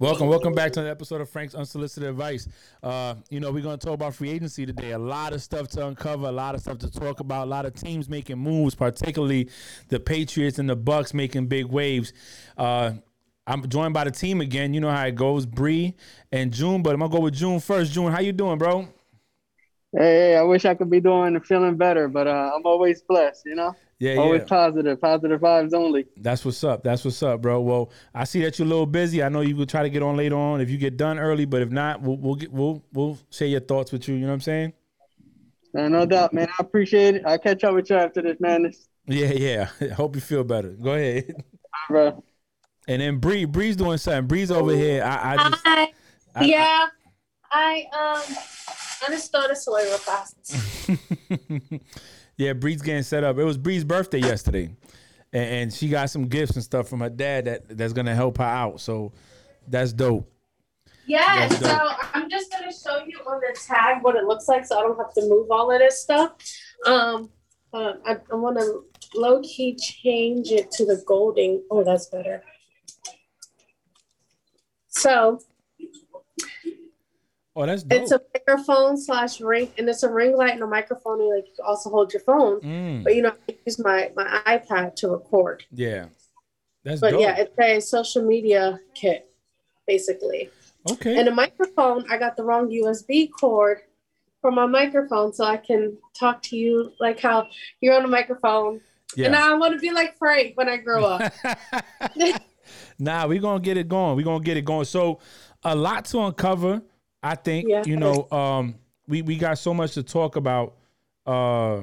Welcome, welcome back to an episode of Frank's Unsolicited Advice. Uh, you know, we're going to talk about free agency today. A lot of stuff to uncover, a lot of stuff to talk about, a lot of teams making moves, particularly the Patriots and the Bucks making big waves. Uh, I'm joined by the team again. You know how it goes, Bree and June, but I'm gonna go with June first. June, how you doing, bro? Hey, I wish I could be doing and feeling better, but uh, I'm always blessed, you know. Yeah, always yeah. Always positive, positive vibes only. That's what's up. That's what's up, bro. Well, I see that you're a little busy. I know you will try to get on later on if you get done early, but if not, we'll we'll get, we'll we'll share your thoughts with you. You know what I'm saying? Man, no doubt, man. I appreciate it. I'll catch up with you after this, man. It's, Yeah, yeah. Hope you feel better. Go ahead. bro. And then Bree, Bree's doing something. Bree's over here. I, I just Hi. I- yeah, I um, I just away real fast. yeah, Bree's getting set up. It was Bree's birthday yesterday, and, and she got some gifts and stuff from her dad that that's gonna help her out. So that's dope. Yeah, That's so. I'm just gonna show you on the tag what it looks like, so I don't have to move all of this stuff. Um, uh, I, I want to low key change it to the golding. Oh, that's better. So Oh, that's dope. it's a microphone slash ring, and it's a ring light and a microphone. And like you can also hold your phone, Mm, but you know, I use my my iPad to record. yeah, that's But dope. yeah, it's a social media kit, basically. okay. And a microphone, I got the wrong USB cord for my microphone, so I can talk to you like how you're on a microphone. And. I want to be like Frank when I grow up. nah, we're gonna get it going. We're gonna get it going. So a lot to uncover. I think Yeah. you know. Um, we we got so much to talk about. Uh,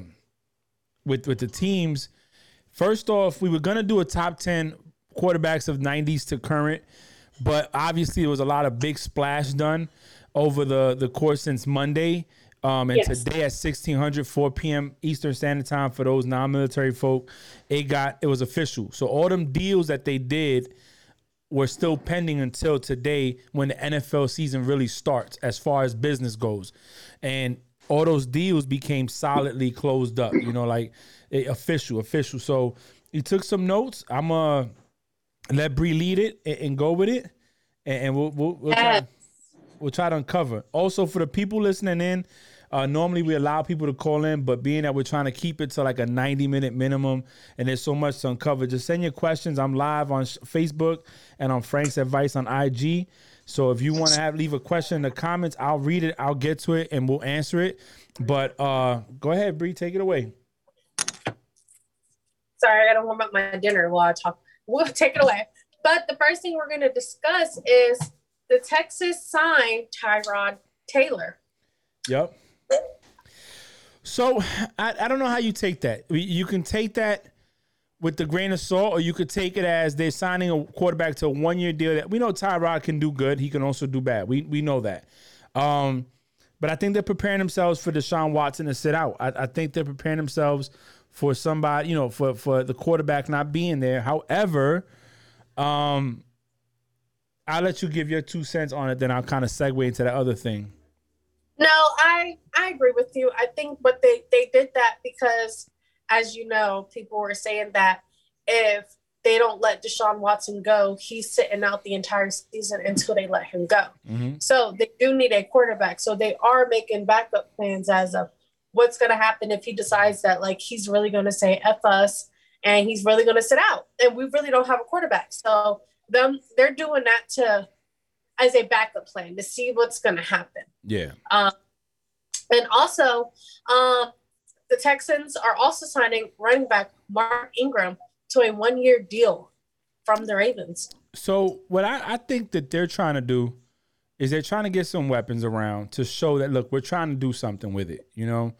with with the teams. First off, we were gonna do a top ten quarterbacks of '90s to current, but obviously there was a lot of big splash done over the the course since Monday. Um, and Yes. today at 1600, 4 p.m. Eastern Standard Time for those non-military folk, it got it was official. So all them deals that they did were still pending until today when the NFL season really starts as far as business goes. And all those deals became solidly closed up, you know, like eh, official, official. So he took some notes. I'm going uh, let Bree lead it and, and go with it. And, and we'll we'll, we'll try, we'll try to uncover. Also for the people listening in, uh, normally we allow people to call in, but being that we're trying to keep it to like a 90 minute minimum and there's so much to uncover, just send your questions. I'm live on Facebook and on Frank's Advice on IG. So if you want to have leave a question in the comments, I'll read it, I'll get to it, and we'll answer it. But uh, go ahead, Bree, take it away. Sorry, I gotta warm up my dinner while I talk. We'll take it away. But the first thing we're gonna discuss is the Texas signed Tyrod Taylor. Yep. So I, I don't know how you take that. You can take that with the grain of salt, or you could take it as they're signing a quarterback to a one year deal. That we know Tyrod can do good. He can also do bad. We we know that. Um, but I think they're preparing themselves for Deshaun Watson to sit out. I, I think they're preparing themselves for somebody, you know, for for the quarterback not being there. However, um, I'll let you give your two cents on it. Then I'll kind of segue into that other thing. No, I I agree with you. I think but they they did that because as you know, people were saying that if they don't let Deshaun Watson go, he's sitting out the entire season until they let him go. Mm-hmm. So they do need a quarterback. So they are making backup plans as of what's going to happen if he decides that like he's really going to say F us and he's really going to sit out and we really don't have a quarterback. So them they're doing that to as a backup plan to see what's going to happen. Yeah. Um, and also, um, the Texans are also signing running back Mark Ingram to a one year deal from the Ravens. So what I, I think that they're trying to do is they're trying to get some weapons around to show that look, we're trying to do something with it. You know,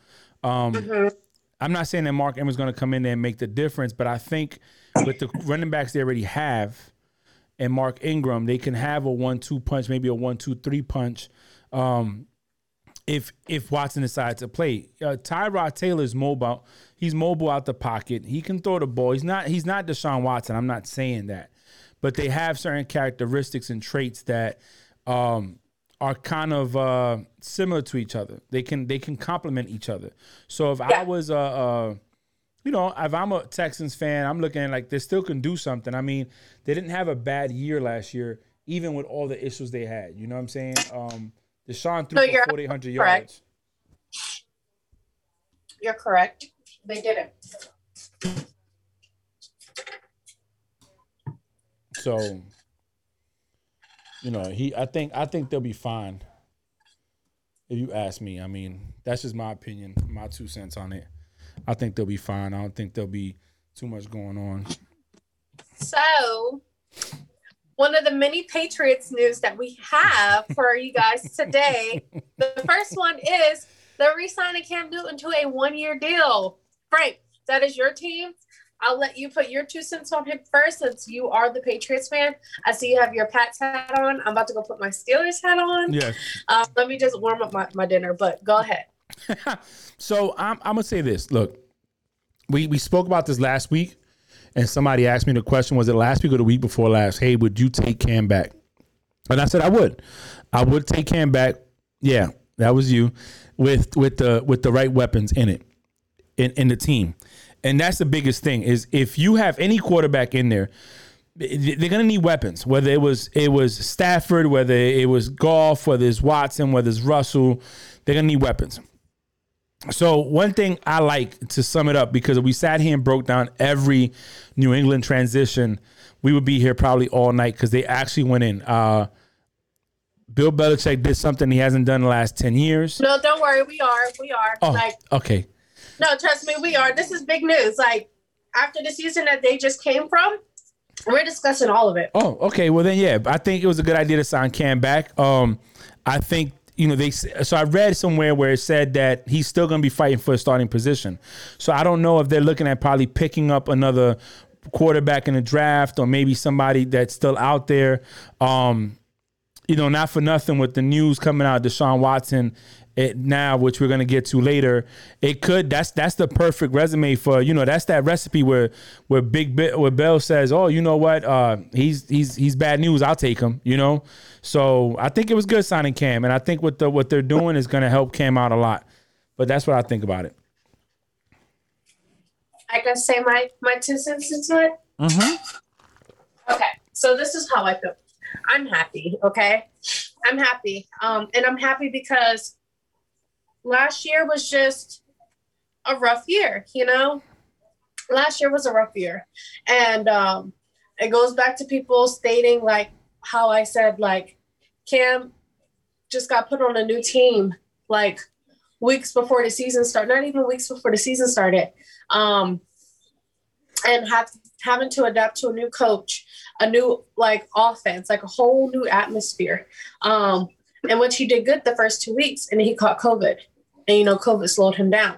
um, Mhm. I'm not saying that Mark Ingram's going to come in there and make the difference, but I think with the running backs they already have and Mark Ingram, they can have a one-two punch, maybe a one-two-three punch. Um, if if Watson decides to play, uh, Tyrod Taylor's mobile. He's mobile out the pocket. He can throw the ball. He's not he's not Deshaun Watson. I'm not saying that, but they have certain characteristics and traits that um, are kind of uh, similar to each other. They can they can complement each other. So if I was a, uh you know, if I'm a Texans fan, I'm looking like they still can do something. I mean, they didn't have a bad year last year even with all the issues they had. You know what I'm saying? Um, Deshaun threw No, for 4,800 yards. You're correct. They didn't. So, you know, he. I think. I think they'll be fine. If you ask me, I mean, that's just my opinion, my two cents on it. I think they'll be fine. I don't think there'll be too much going on. So, one of the many Patriots news that we have for you guys today, the first one is the re-signing Cam Newton to a one-year deal. Frank, that is your team. I'll let you put your two cents on him first, since you are the Patriots fan. I see you have your Pats hat on. I'm about to go put my Steelers hat on. Yes. Uh, let me just warm up my, my dinner, but go ahead. So I'm, I'm gonna say this. Look, we we spoke about this last week, and somebody asked me the question: Was it last week or the week before last? Hey, would you take Cam back? And I said I would. I would take Cam back. Yeah, that was you, with with the with the right weapons in it, in in the team, and that's the biggest thing. Is if you have any quarterback in there. They're gonna need weapons. Whether it was it was Stafford, whether it was Goff, whether it's Watson, whether it's Russell, they're gonna need weapons. So one thing I like to sum it up because we sat here and broke down every New England transition, we would be here probably all night because they actually went in. Uh, Bill Belichick did something he hasn't done in the last ten years. No, don't worry. We are. We are. Oh, Like, okay. no, trust me, we are. This is big news. Like, after the season that they just came from, we're discussing all of it. Oh, okay. Well then, yeah, I think it was a good idea to sign Cam back. Um, I think you know they. So I read somewhere where it said that he's still going to be fighting for a starting position. So I don't know if they're looking at probably picking up another quarterback in the draft or maybe somebody that's still out there. Um, you know, not for nothing with the news coming out, Deshaun Watson it now, which we're gonna get to later, it could that's that's the perfect resume for you know that's that recipe where where Big Bill, where Bell says, oh, you know what, uh, he's he's he's bad news, I'll take him, you know. So I think it was good signing Cam, and I think what the what they're doing is gonna help Cam out a lot. But that's what I think about it. I can say my my two cents into it. Mm-hmm. Okay, so this is how I feel. I'm happy. Okay, I'm happy. Um, and I'm happy because last year was just a rough year. You know, last year was a rough year, and um, it goes back to people stating like how I said like Cam just got put on a new team like weeks before the season started, not even weeks before the season started. Um, and have having to adapt to a new coach, a new like offense, like a whole new atmosphere. Um, and which he did good the first two weeks, and he caught COVID, and you know COVID slowed him down.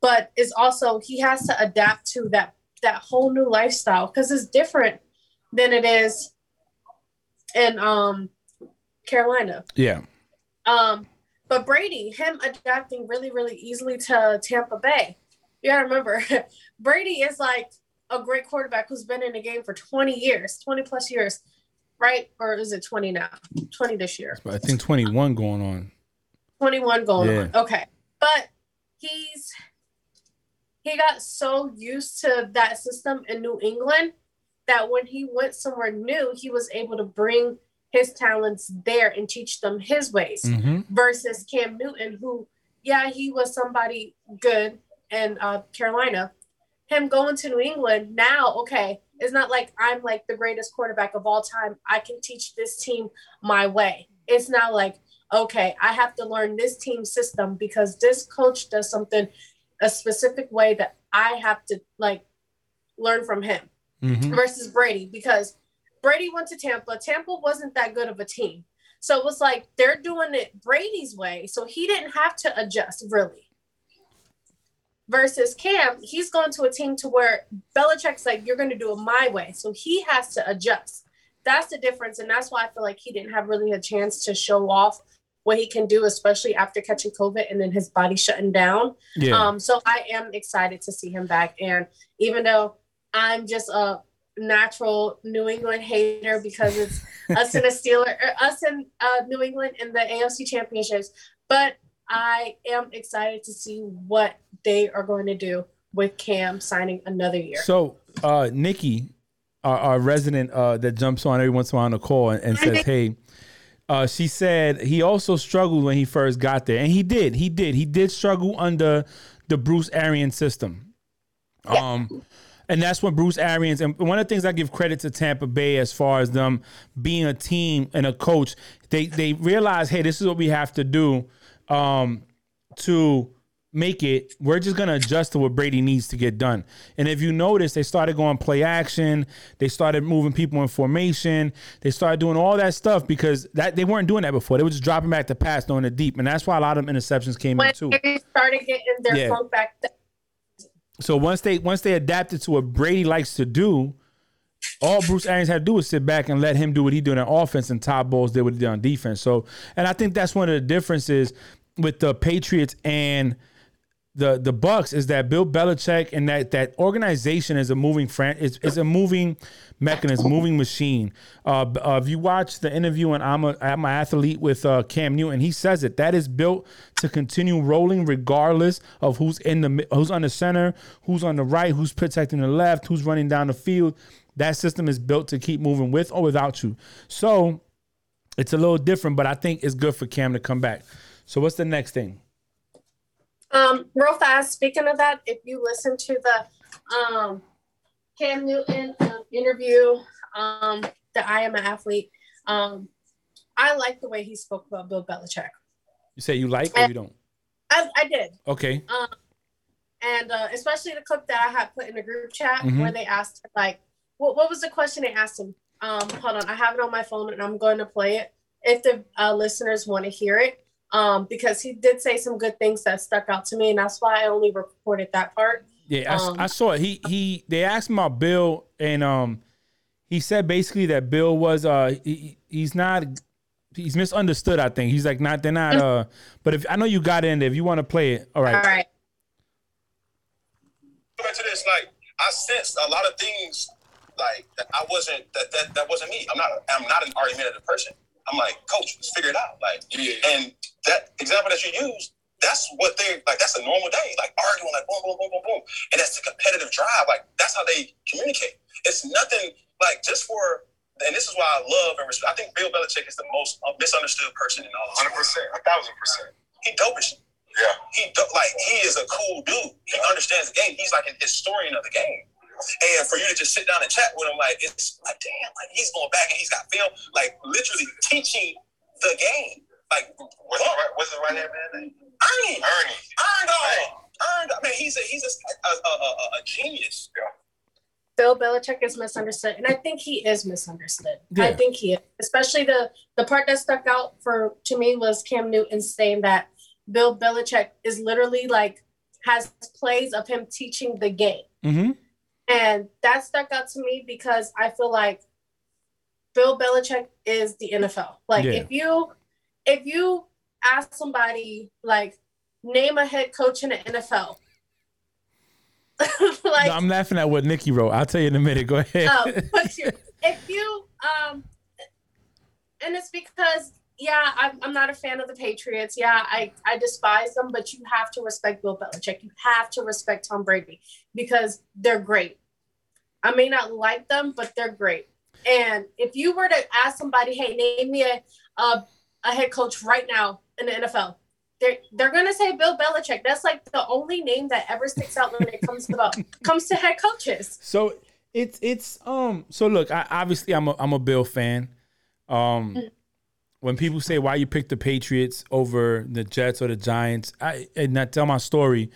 But it's also he has to adapt to that that whole new lifestyle because it's different than it is in um Carolina. Yeah. Um, but Brady, him adapting really, really easily to Tampa Bay. You gotta remember, Brady is like a great quarterback who's been in the game for 20 years, 20 plus years, right? Or is it 20 now? 20 this year. I think twenty one going on. 21 going Yeah. on. Okay. But he's he got so used to that system in New England that when he went somewhere new, he was able to bring his talents there and teach them his ways Mm-hmm. versus Cam Newton, who, yeah, he was somebody good in uh, Carolina. Him going to New England now, okay, it's not like I'm like the greatest quarterback of all time. I can teach this team my way. It's not like, okay, I have to learn this team system because this coach does something a specific way that I have to like learn from him Mm-hmm. versus Brady because Brady went to Tampa. Tampa wasn't that good of a team. So it was like they're doing it Brady's way. So he didn't have to adjust really. Versus Cam, he's going to a team to where Belichick's like, you're going to do it my way. So he has to adjust. That's the difference. And that's why I feel like he didn't have really a chance to show off what he can do, especially after catching COVID and then his body shutting down. Yeah. Um, so I am excited to see him back. And even though I'm just a natural New England hater because it's us in a Steeler, or us in uh, New England in the AFC championships, but I am excited to see what they are going to do with Cam signing another year. So, uh, Nikki, our, our resident uh, that jumps on every once in a while on the call and, and says, "Hey." Uh, she said he also struggled when he first got there, and he did. He did. He did struggle under the Bruce Arians system. Um, and that's when Bruce Arians and one of the things I give credit to Tampa Bay as far as them being a team and a coach, they they realize, hey, this is what we have to do um, to make it. We're just gonna adjust to what Brady needs to get done. And if you notice, they started going play action. They started moving people in formation. They started doing all that stuff because that they weren't doing that before. They were just dropping back to pass, throwing it deep, and that's why a lot of them interceptions came when in too. they started getting their Yeah. back, th- So once they once they adapted to what Brady likes to do, all Bruce Arians had to do was sit back and let him do what he did on offense, and Todd Bowles did what he did on defense. So, and I think that's one of the differences with the Patriots and the the Bucks is that Bill Belichick and that that organization is a moving fran is, is a moving mechanism, moving machine. Uh, uh, if you watch the interview and I'm a I'm an athlete with uh, Cam Newton, he says it. That is built to continue rolling regardless of who's in the who's on the center, who's on the right, who's protecting the left, who's running down the field. That system is built to keep moving with or without you. So it's a little different, but I think it's good for Cam to come back. So what's the next thing? Um, real fast. Speaking of that, if you listen to the um, Cam Newton um, interview, um, the I am an athlete. Um, I like the way he spoke about Bill Belichick. You say you like or you don't? I, I did, Okay. and uh, especially the clip that I had put in the group chat Mhm. where they asked like, what what was the question they asked him? Um, hold on, I have it on my phone and I'm going to play it if the uh, listeners want to hear it. Um, because he did say some good things that stuck out to me, and that's why I only reported that part. Yeah, I, Um, I saw it. He he. They asked him about Bill, and um, he said basically that Bill was uh, he, he's not, he's misunderstood. I think he's like not. They're not. Uh, but if I know you got in there, if you want to play it, all right. All right. back to this, like I sensed a lot of things like that I wasn't that that, that wasn't me. I'm not I'm not an argumentative person. I'm like, coach, let's figure it out. Like and that example that you used, that's what they like that's a normal day. Like arguing like boom, boom, boom, boom, boom. And that's the competitive drive. Like that's how they communicate. It's nothing like just for and this is why I love and respect. I think Bill Belichick is the most misunderstood person in all Hundred percent, a thousand percent. He dope as. Yeah. He like he is a cool dude. He understands the game. He's like a historian of the game. And for you to just sit down and chat with him, like it's like damn, like he's going back and he's got film, like literally teaching the game. Like What's the right, what's the right hand man name? Ernie, Ernie. earned all, earned. I mean, he's a he's a a, a, a, a genius. Bill Belichick is misunderstood, and I think he is misunderstood. I think he is, especially the the part that stuck out for to me was Cam Newton saying that Bill Belichick is literally like has plays of him teaching the game, Mm-hmm. and that stuck out to me because I feel like Bill Belichick is the NFL. Like Yeah. if you if you ask somebody like name a head coach in the NFL. like I'm laughing at what Nikki wrote. I'll tell you in a minute. Go ahead. Oh, but you- if you um and it's because yeah I'm, I'm not a fan of the patriots yeah I, I despise them but you have to respect bill belichick you have to respect tom brady because they're great i may not like them but they're great and if you were to ask somebody hey name me a a, a head coach right now in the nfl they're, they're gonna say Bill Belichick. That's like the only name that ever sticks out when it comes to the, comes to head coaches. So it's it's um so look, I obviously I'm a I'm a Bill fan. Um when people say why you pick the Patriots over the Jets or the Giants, I and I tell my story.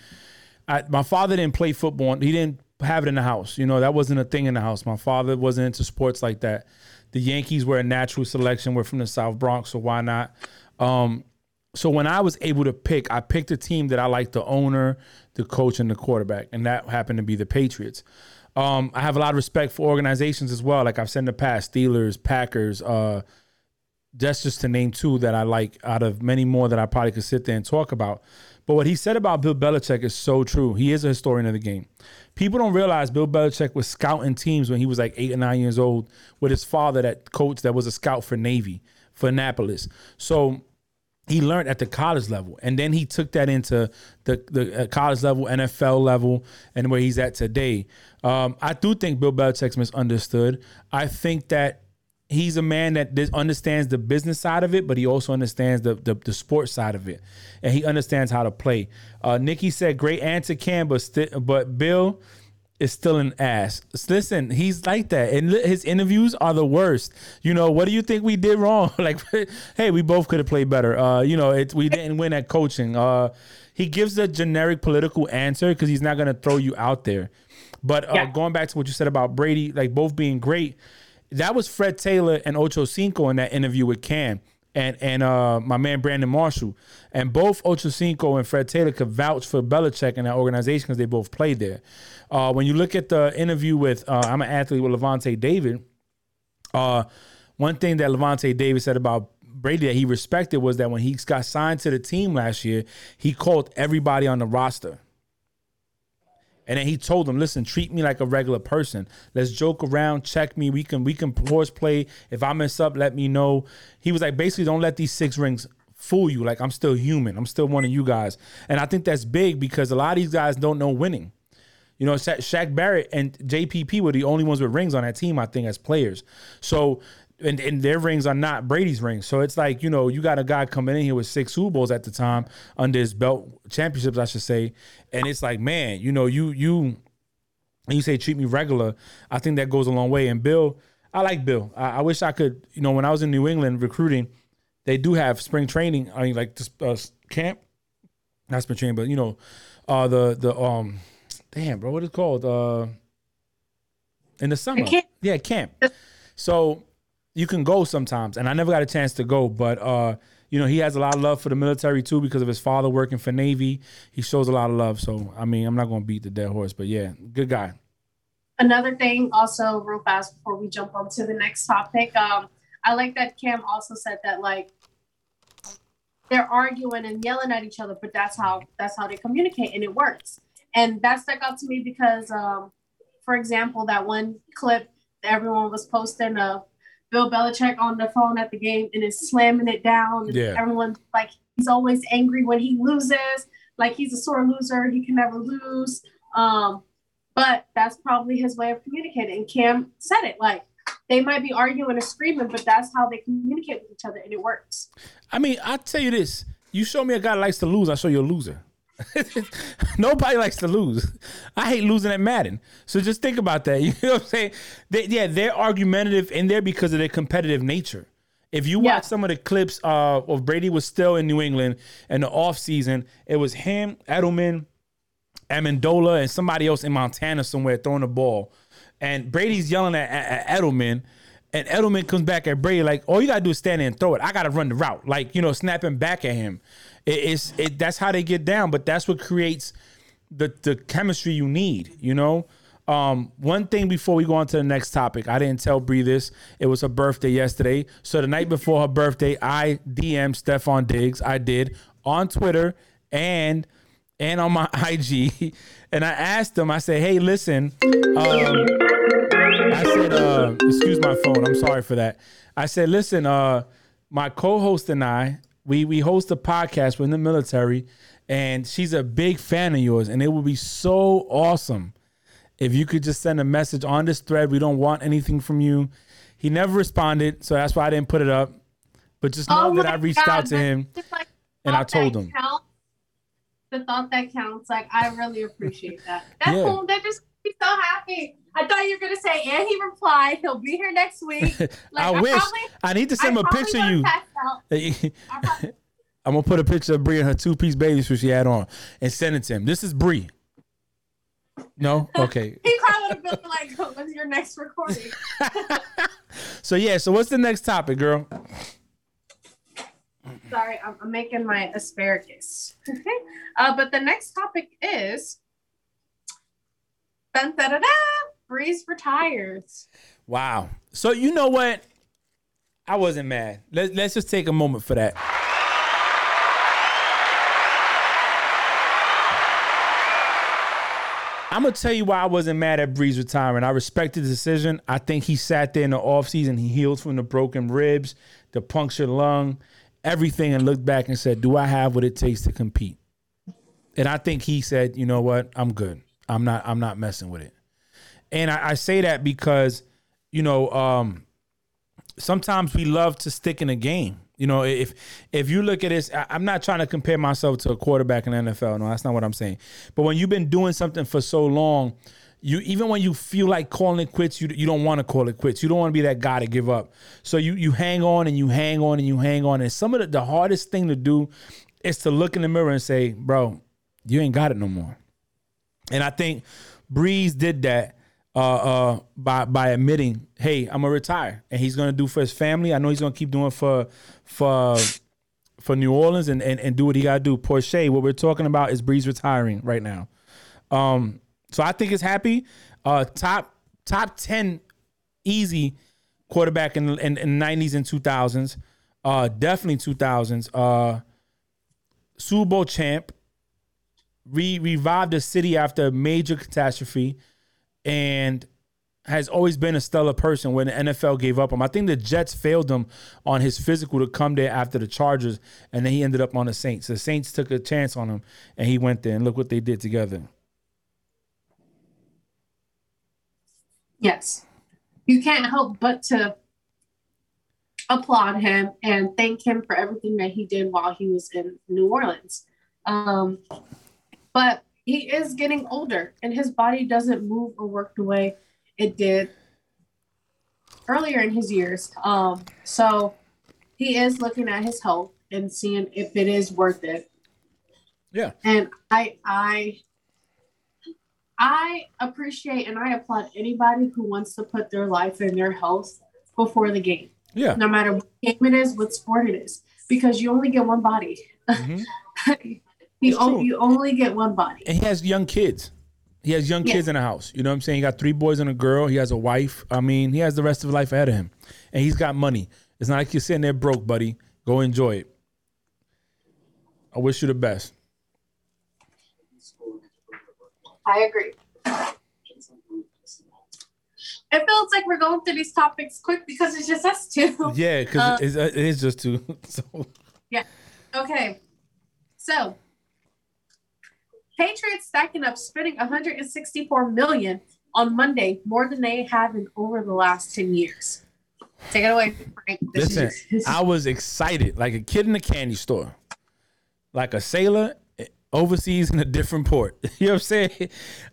I, my father didn't play football. He didn't have it in the house. You know, that wasn't a thing in the house. My father wasn't into sports like that. The Yankees were a natural selection. We're from the South Bronx, so why not? Um, so when I was able to pick, I picked a team that I liked the owner, the coach, and the quarterback, and that happened to be the Patriots. Um, I have a lot of respect for organizations as well. Like I've said in the past, Steelers, Packers. Uh, that's just to name two that I like out of many more that I probably could sit there and talk about. But what he said about Bill Belichick is so true. He is a historian of the game. People don't realize Bill Belichick was scouting teams when he was like eight or nine years old with his father, that coach that was a scout for Navy, for Annapolis. So he learned at the college level, and then he took that into the the uh, college level, NFL level, and where he's at today. Um, I do think Bill Belichick's misunderstood. I think that he's a man that understands the business side of it, but he also understands the the, the sports side of it, and he understands how to play. Uh, Nikki said, "Great answer, Cam, but sti- but Bill." is still an ass. Listen, he's like that, and his interviews are the worst. You know, what do you think we did wrong? like, hey, we both could have played better. Uh, you know, it, we didn't win at coaching. Uh, he gives a generic political answer because he's not going to throw you out there. But uh, Yeah. going back to what you said about Brady, like both being great, that was Fred Taylor and Ocho Cinco in that interview with Cam and and uh, my man Brandon Marshall, and both Ocho Cinco and Fred Taylor could vouch for Belichick and that organization because they both played there. Uh, when you look at the interview with uh, I'm an athlete with Lavonte David, uh, one thing that Lavonte David said about Brady that he respected was that when he got signed to the team last year, he called everybody on the roster. And then he told them, "Listen, treat me like a regular person. Let's joke around, check me. We can we can horseplay. If I mess up, let me know." He was like, basically, don't let these six rings fool you. Like I'm still human. I'm still one of you guys. And I think that's big because a lot of these guys don't know winning. You know, Sha- Shaq Barrett and JPP were the only ones with rings on that team, I think, as players. So, and, and their rings are not Brady's rings. So it's like, you know, you got a guy coming in here with six Super Bowls at the time under his belt, championships, I should say. And it's like, man, you know, you, you, and you say treat me regular, I think that goes a long way. And Bill, I like Bill. I, I wish I could, you know, when I was in New England recruiting, they do have spring training. I mean, like this uh, camp, not spring training, but you know, uh, the the um, damn, bro, what is it called? Uh, in the summer, camp. yeah, camp. So you can go sometimes, and I never got a chance to go, but uh, you know, he has a lot of love for the military too because of his father working for Navy. He shows a lot of love. So I mean, I'm not gonna beat the dead horse, but yeah, good guy. Another thing, also real fast before we jump on to the next topic, um, I like that Cam also said that like they're arguing and yelling at each other, but that's how that's how they communicate and it works. And that stuck out to me because, um, for example, that one clip everyone was posting of Bill Belichick on the phone at the game and is slamming it down. Yeah. Everyone's like he's always angry when he loses, like he's a sore loser, he can never lose. Um, but that's probably his way of communicating. And Cam said it like they might be arguing and screaming, but that's how they communicate with each other, and it works. I mean, I'll tell you this. You show me a guy likes to lose, I show you a loser. Nobody likes to lose. I hate losing at Madden. So just think about that. You know what I'm saying? They, yeah, they're argumentative in there because of their competitive nature. If you Yeah. watch some of the clips uh, of Brady was still in New England in the offseason, it was him, Edelman, Amendola, and somebody else in Montana somewhere throwing the ball. And Brady's yelling at, at, at Edelman, and Edelman comes back at Brady like, "All you gotta do is stand there and throw it. I gotta run the route." Like you know, snapping back at him. It, it's it, that's how they get down, but that's what creates the the chemistry you need. You know. Um, one thing before we go on to the next topic, I didn't tell Bree this. It was her birthday yesterday. So the night before her birthday, I DM'd Stefon Diggs. I did on Twitter and and on my IG. And I asked him, I said, hey, listen, um, I said, uh, excuse my phone. I'm sorry for that. I said, listen, uh, my co-host and I, we we host a podcast. We're in the military, and she's a big fan of yours. And it would be so awesome if you could just send a message on this thread. We don't want anything from you. He never responded, so that's why I didn't put it up. But just know oh that I reached God, out to him. like, and I told him. counts. The thought that counts, like I really appreciate that. That's Yeah. cool. That just makes me so happy. I thought you were gonna say, and he replied, he'll be here next week. Like, I wish. Probably, I need to send I him a picture of you. passed out. I probably- I'm gonna put a picture of Bree and her two piece baby suit she had on and send it to him. This is Bree. No, okay. He probably would have been like, "When's your next recording?" So yeah. So what's the next topic, girl? Sorry, I'm, I'm making my asparagus. uh, but the next topic is dun, da, da, da, Brees retires. Wow. So you know what? I wasn't mad. Let, let's just take a moment for that. I'm gonna tell you why I wasn't mad at Brees retiring. I respected the decision. I think he sat there in the offseason, he healed from the broken ribs, the punctured lung. everything and looked back and said, "Do I have what it takes to compete?" And I think he said, "You know what? I'm good. I'm not. I'm not messing with it." And I, I say that because, you know, um, sometimes we love to stick in a game. You know, if if you look at this, I, I'm not trying to compare myself to a quarterback in the NFL. No, that's not what I'm saying. But when you've been doing something for so long, you even when you feel like calling it quits, you you don't want to call it quits. You don't want to be that guy to give up. So you you hang on and you hang on and you hang on. And some of the, the hardest thing to do is to look in the mirror and say, "Bro, you ain't got it no more." And I think Brees did that uh, uh, by by admitting, "Hey, I'm gonna retire," and he's gonna do for his family. I know he's gonna keep doing for for for New Orleans and and, and do what he gotta do. Porsche, what we're talking about is Brees retiring right now. Um, so I think it's happy. Uh, top top ten easy quarterback in in, in 90s and 2000s. Uh, definitely 2000s. Uh, Super Bowl champ. Re- revived the city after a major catastrophe and has always been a stellar person when the NFL gave up him. I think the Jets failed him on his physical to come there after the Chargers, and then he ended up on the Saints. The Saints took a chance on him, and he went there, and look what they did together. Yes. You can't help but to applaud him and thank him for everything that he did while he was in New Orleans. Um, but he is getting older and his body doesn't move or work the way it did earlier in his years. Um, so he is looking at his health and seeing if it is worth it. Yeah. And I I I appreciate and I applaud anybody who wants to put their life and their health before the game. Yeah. No matter what game it is, what sport it is. Because you only get one body. Mhm. you, o- you only get one body. And he has young kids. He has young Yeah. kids in the house. You know what I'm saying? He got three boys and a girl. He has a wife. I mean, he has the rest of life ahead of him. And he's got money. It's not like you're sitting there broke, buddy. Go enjoy it. I wish you the best. I agree. It feels like we're going through these topics quick because it's just us two. Yeah, because Uh, it's, just two. So Yeah. Okay. So Patriots stacking up spending 164 million on Monday, more than they have in over the last 10 years. Take it away, Frank. This listen, is- I was excited, like a kid in a candy store, like a sailor eh, overseas in a different port. you know what I'm saying?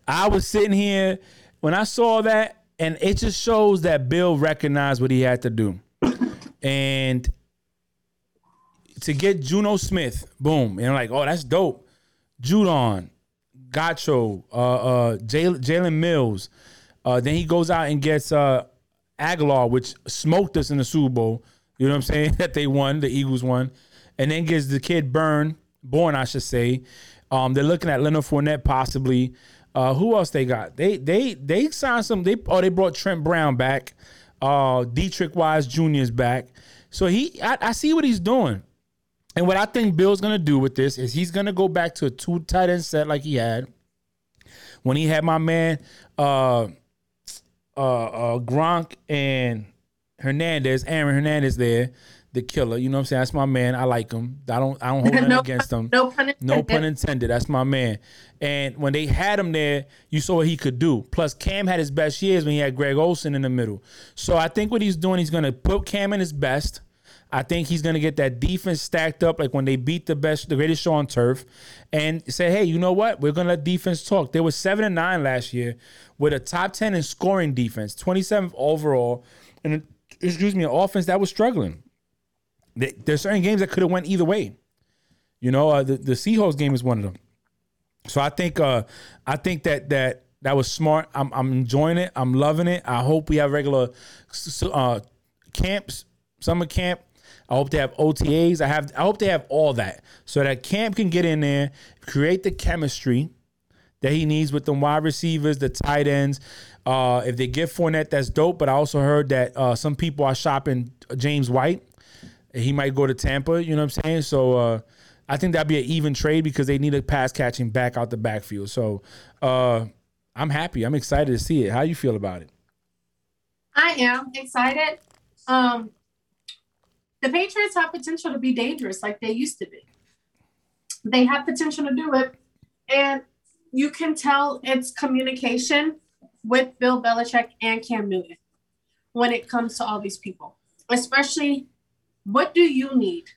I was sitting here when I saw that, and it just shows that Bill recognized what he had to do, and to get Jonnu Smith, boom, and I'm like, oh, that's dope. Judon, Gacho, uh, uh, Jalen Mills. Uh, then he goes out and gets uh, Agholor, which smoked us in the Super Bowl. You know what I'm saying? that they won, the Eagles won, and then gets the kid Burn, born, I should say. Um, they're looking at Leonard Fournette possibly. Uh, who else they got? They they they signed some. They oh they brought Trent Brown back. Uh, Deatrich Wise Jr. is back. So he I, I see what he's doing. And what I think Bill's gonna do with this is he's gonna go back to a two tight end set like he had when he had my man uh uh, uh Gronk and Hernandez, Aaron Hernandez there, the killer. You know what I'm saying? That's my man. I like him. I don't I don't hold nothing No against him. no pun intended. No pun intended. That's my man. And when they had him there, you saw what he could do. Plus, Cam had his best years when he had Greg Olsen in the middle. So I think what he's doing, he's going to put Cam in his best. I think he's going to get that defense stacked up like when they beat the best, the greatest show on turf, and say, hey, you know what? We're going to let defense talk. They were seven and nine last year with a top ten in scoring defense, twenty seventh overall, and excuse me, an offense that was struggling. There's certain games that could have went either way. You know, uh, the the Seahawks game is one of them. So I think uh I think that that that was smart. I'm I'm enjoying it. I'm loving it. I hope we have regular uh camps, summer camp. I hope they have OTAs. I have I hope they have all that so that camp can get in there, create the chemistry that he needs with the wide receivers, the tight ends. Uh, if they get Fournette, that's dope. But I also heard that uh, some people are shopping James White. He might go to Tampa. You know what I'm saying? So uh, I think that'd be an even trade because they need a pass catching back out the backfield. So uh, I'm happy. I'm excited to see it. How you feel about it? I am excited. Um, The Patriots have potential to be dangerous like they used to be. They have potential to do it. And you can tell it's communication with Bill Belichick and Cam Newton when it comes to all these people, especially what do you need?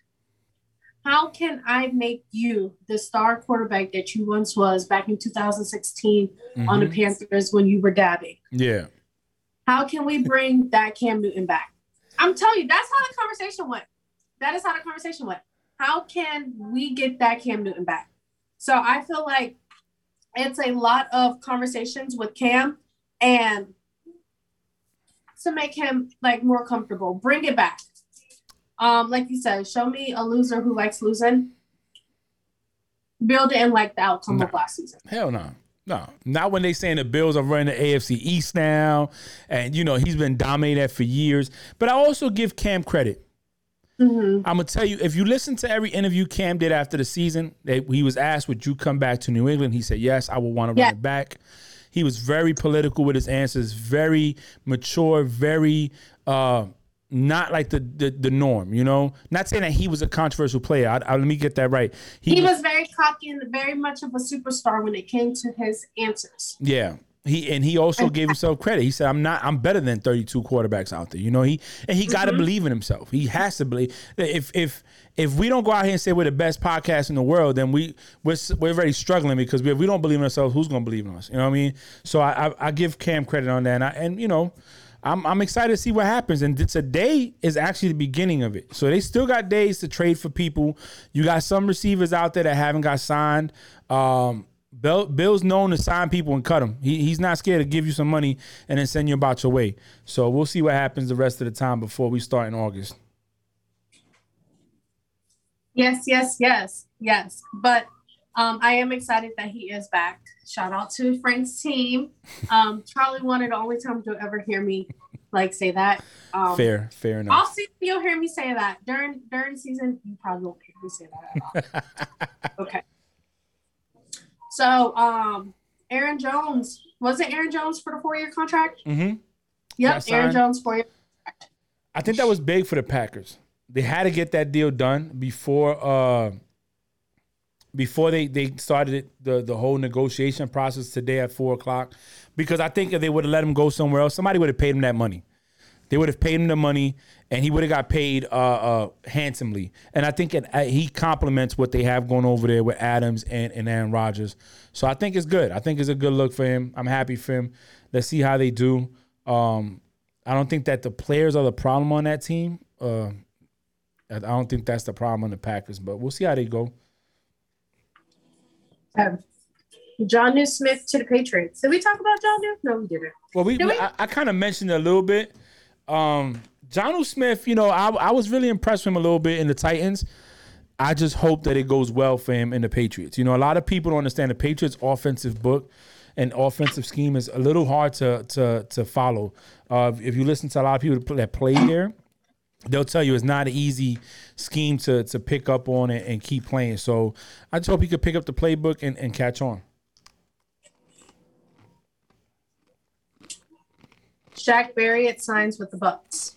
How can I make you the star quarterback that you once was back in 2016 on the Mhm. Panthers when you were dabbing? Yeah. How can we bring that Cam Newton back? I'm telling you, that's how the conversation went. That is how the conversation went. How can we get that Cam Newton back? So I feel like it's a lot of conversations with Cam and to make him like more comfortable. Bring it back. Um, like you said, show me a loser who likes losing. Build it and like the outcome No. of last season. Hell no. No, not when they saying the Bills are running the AFC East now, and you know he's been dominating that for years. But I also give Cam credit. Mhm. I'm gonna tell you, if you listen to every interview Cam did after the season, they, he was asked, "Would you come back to New England?" He said, "Yes, I would want to Yeah. run it back." He was very political with his answers, very mature, very uh, not like the, the the norm. You know, not saying that he was a controversial player. I, I, let me get that right. He was very cocky and very much of a superstar when it came to his answers. Yeah. He and he also gave himself credit. He said, "I'm not. I'm better than 32 quarterbacks out there." You know, he and he got to mm-hmm. believe in himself. He has to believe. If if if we don't go out here and say we're the best podcast in the world, then we we're we're already struggling because if we don't believe in ourselves, who's going to believe in us? You know what I mean? So I I, I give Cam credit on that, and, I, and you know. I'm, I'm excited to see what happens. And today is actually the beginning of it. So they still got days to trade for people. You got some receivers out there that haven't got signed. Um, Bill, Bill's known to sign people and cut them. He, he's not scared to give you some money and then send you about your way. So we'll see what happens the rest of the time before we start in August. Yes, yes, yes, yes. But um, I am excited that he is back. Shout out to Frank's team. Um, Charlie of the only times you'll ever hear me like say that. Um, Fair, fair All enough. season you'll hear me say that. During during season, you probably won't hear me say that at all. okay. So um Aaron Jones. Was it Aaron Jones for the four year contract? Mm-hmm. Yep, Aaron. Jones four year. I think that was big for the Packers. They had to get that deal done before uh before they they started the the whole negotiation process today at four o'clock. Because I think if they would have let him go somewhere else, somebody would have paid him that money. They would have paid him the money, and he would have got paid uh, uh, handsomely. And I think it, uh, he complements what they have going over there with Adams and, and Aaron Rodgers. So I think it's good. I think it's a good look for him. I'm happy for him. Let's see how they do. Um, I don't think that the players are the problem on that team. Uh, I don't think that's the problem on the Packers, but we'll see how they go. Um, Jonnu Smith to the Patriots. Did we talk about Jonnu? No, we didn't. Well, we, Did we? I, I kind of mentioned it a little bit. Um, John Smith, you know, I, I was really impressed with him a little bit in the Titans. I just hope that it goes well for him in the Patriots. You know, a lot of people don't understand the Patriots' offensive book and offensive scheme is a little hard to to to follow. Uh, if you listen to a lot of people that play there, they'll tell you it's not an easy scheme to to pick up on and, and keep playing. So I just hope he could pick up the playbook and, and catch on. Shaq Barrett signs with the Bucks.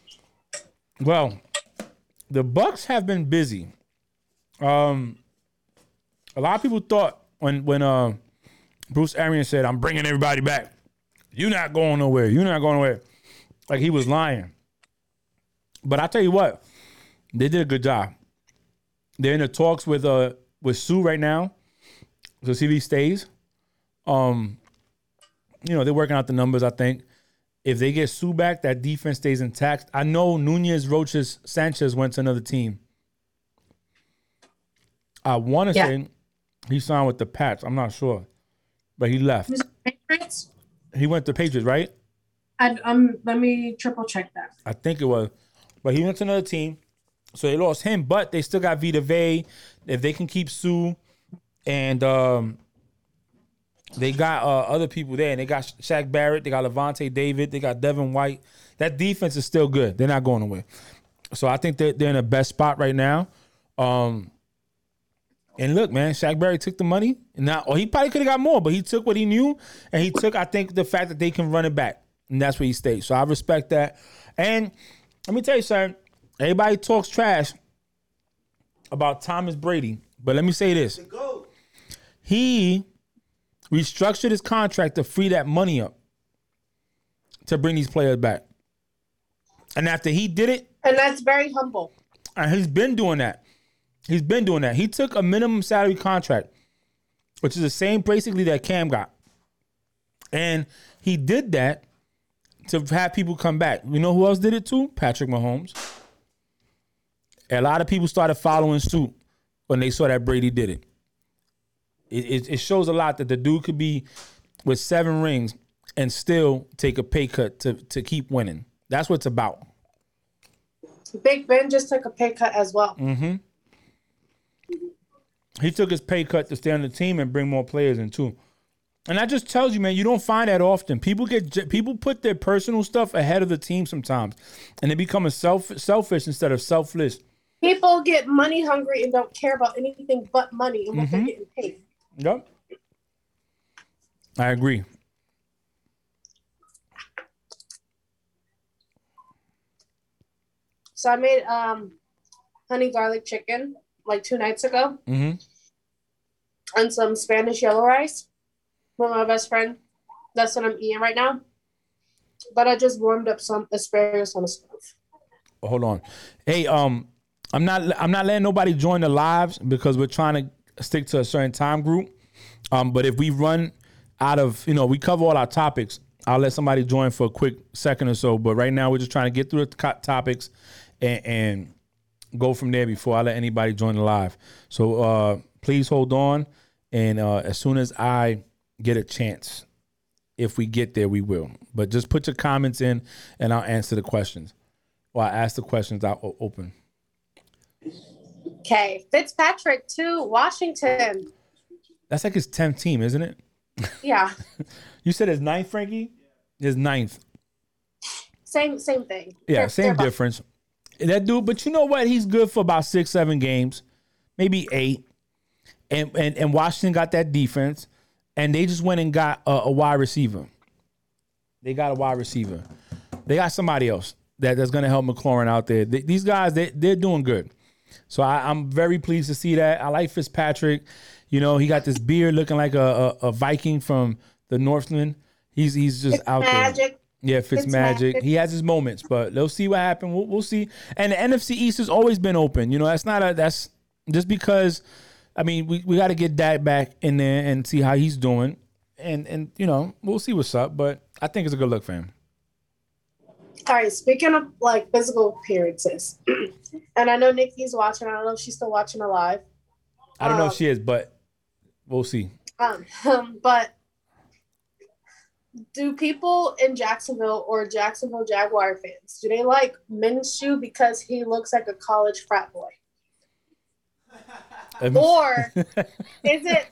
Well, the Bucks have been busy. Um, a lot of people thought when when uh, Bruce Arians said, "I'm bringing everybody back," you're not going nowhere. You're not going nowhere. Like he was lying. But I tell you what, they did a good job. They're in the talks with uh with Suh right now to see if he stays. Um, you know they're working out the numbers. I think if they get Suh back, that defense stays intact. I know Nunez, Roches, Sanchez went to another team. I want to Yeah. say he signed with the Pats. I'm not sure, but he left. He went to Patriots, right? I, um, let me triple check that. I think it was, but he went to another team, so they lost him. But they still got Vita Vea. If they can keep Suh, and um, they got uh, other people there, and they got Shaq Barrett, they got Lavonte David, they got Devin White. That defense is still good. They're not going away. So I think they're, they're in the best spot right now. Um, and look, man, Shaq Barrett took the money. Now, or he probably could have got more, but he took what he knew, and he took, I think, the fact that they can run it back, and that's where he stayed. So I respect that. And let me tell you, son, Everybody talks trash about Thomas Brady, but let me say this: he restructured his contract to free that money up to bring these players back. And after he did it, And that's very humble. and he's been doing that. He's been doing that. He took a minimum salary contract, which is the same basically that Cam got. And he did that to have people come back. You know who else did it too? Patrick Mahomes. A lot of people started following suit when they saw that Brady did it. It, it, it shows a lot that the dude could be with seven rings and still take a pay cut to, to keep winning. That's what it's about. Big Ben just took a pay cut as well. Mm-hmm. He took his pay cut to stay on the team and bring more players in too. And that just tells you, man, you don't find that often. People get people put their personal stuff ahead of the team sometimes, and they become a self selfish instead of selfless. People get money hungry and don't care about anything but money and what they're getting paid. Yep, I agree. So I made um honey garlic chicken like two nights ago mm-hmm. and some Spanish yellow rice with my best friend. That's what I'm eating right now. But I just warmed up some asparagus on the stove. Hold on, hey, um, I'm not I'm not letting nobody join the lives because we're trying to stick to a certain time group. Um, but if we run out of, you know, we cover all our topics, I'll let somebody join for a quick second or so. But right now, we're just trying to get through the topics and, and go from there before I let anybody join the live. So uh, please hold on, and uh, as soon as I get a chance, if we get there, we will. But just put your comments in, and I'll answer the questions. Or I ask the questions. I'll open. Okay. Fitzpatrick to Washington. That's like his tenth team, isn't it? Yeah. You said his ninth, Frankie. His ninth. Same same thing. Yeah, They're- same they're about- difference. That dude, but you know what? He's good for about six, seven games, maybe eight. And and, and Washington got that defense, and they just went and got a, a wide receiver. They got a wide receiver. They got somebody else that, that's going to help McLaurin out there. They- these guys, they, they're doing good. So I, I'm very pleased to see that. I like Fitzpatrick. You know, he got this beard looking like a, a, a Viking from the Northland. He's he's just out there. Magic. Yeah, Fitzmagic. Fitzmagic. He has his moments, but they'll see what happens. We'll, we'll see. And the NFC East has always been open. You know, that's not a that's just because. I mean, we, we got to get Dak back in there and see how he's doing, and and you know we'll see what's up. But I think it's a good look for him. All right, speaking of like physical appearances, and I know Nikki's watching. I don't know if she's still watching alive. I don't know if Um, she is, but we'll see. Um, but do people in Jacksonville or Jacksonville Jaguar fans do they like Minshew because he looks like a college frat boy, Um, or is it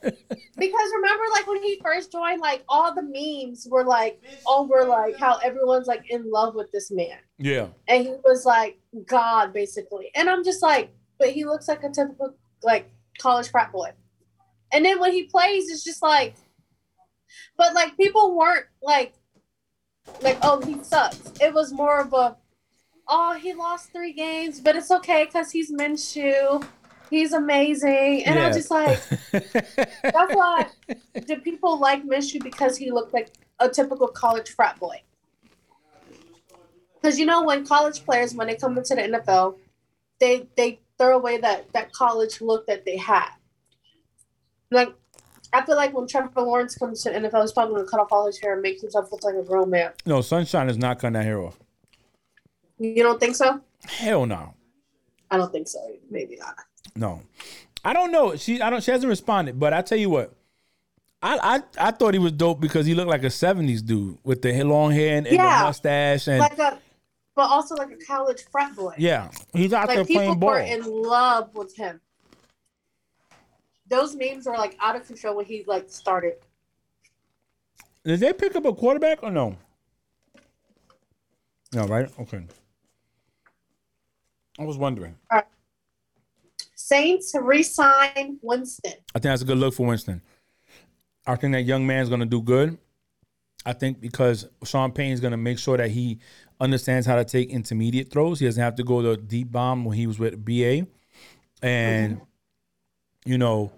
because remember like when he first joined, like all the memes were like over like how everyone's like in love with this man. yeah, and he was like God basically. And I'm just like, but he looks like a typical like college frat boy. And then when he plays, it's just like, but like people weren't like, like oh he sucks. It was more of a, oh he lost three games, but it's okay because he's Minshew. He's amazing, and I'm just like, that's why. Do people like Minshew because he looked like a typical college frat boy? Because you know when college players when they come into the NFL, they they throw away that that college look that they had. Like I feel like when Trevor Lawrence comes to the NFL, he's probably gonna cut off all his hair and make himself look like a grown man. no, Sunshine is not cutting that hair off. You don't think so? Hell no, I don't think so. Maybe not. No. I don't know. She I don't. She hasn't responded, but I tell you what. I, I I thought he was dope because he looked like a '70s dude with the long hair and, and Yeah. the mustache, and Like a, but also like a college frat boy. yeah, he's out there like people playing were ball. in love with him. Those memes were like out of control when he like started. Did they pick up a quarterback or no? No, right? Okay. I was wondering. Saints re-sign Winston. I think that's a good look for Winston. I think that young man's going to do good. I think because Sean Payton's going to make sure that he understands how to take intermediate throws. He doesn't have to go to deep bomb when he was with BA. And you know,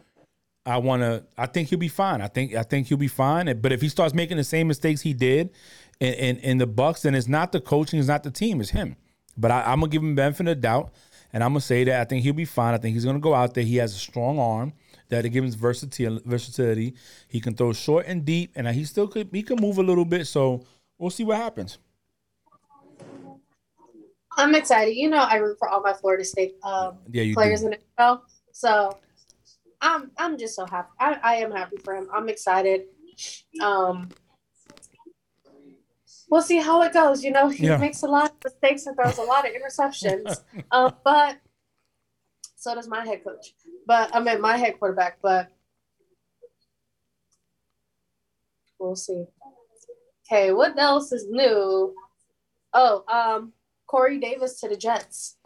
I want to. I think he'll be fine. I think. I think he'll be fine. But if he starts making the same mistakes he did in in, in the Bucks, then it's not the coaching, it's not the team, it's him. But I, I'm gonna give him benefit of doubt, and I'm gonna say that I think he'll be fine. I think he's gonna go out there. He has a strong arm that it gives him versatility. Versatility. He can throw short and deep, and he still could. He can move a little bit. So we'll see what happens. I'm excited. You know, I root for all my Florida State um, Yeah, players do. in the NFL. So I'm I'm just so happy. I, I am happy for him. I'm excited. Um we'll see how it goes. You know, he Yeah. makes a lot mistakes and throws a lot of interceptions. uh, but so does my head coach. But I mean my head quarterback, but we'll see. Okay, what else is new? Oh, um, Corey Davis to the Jets.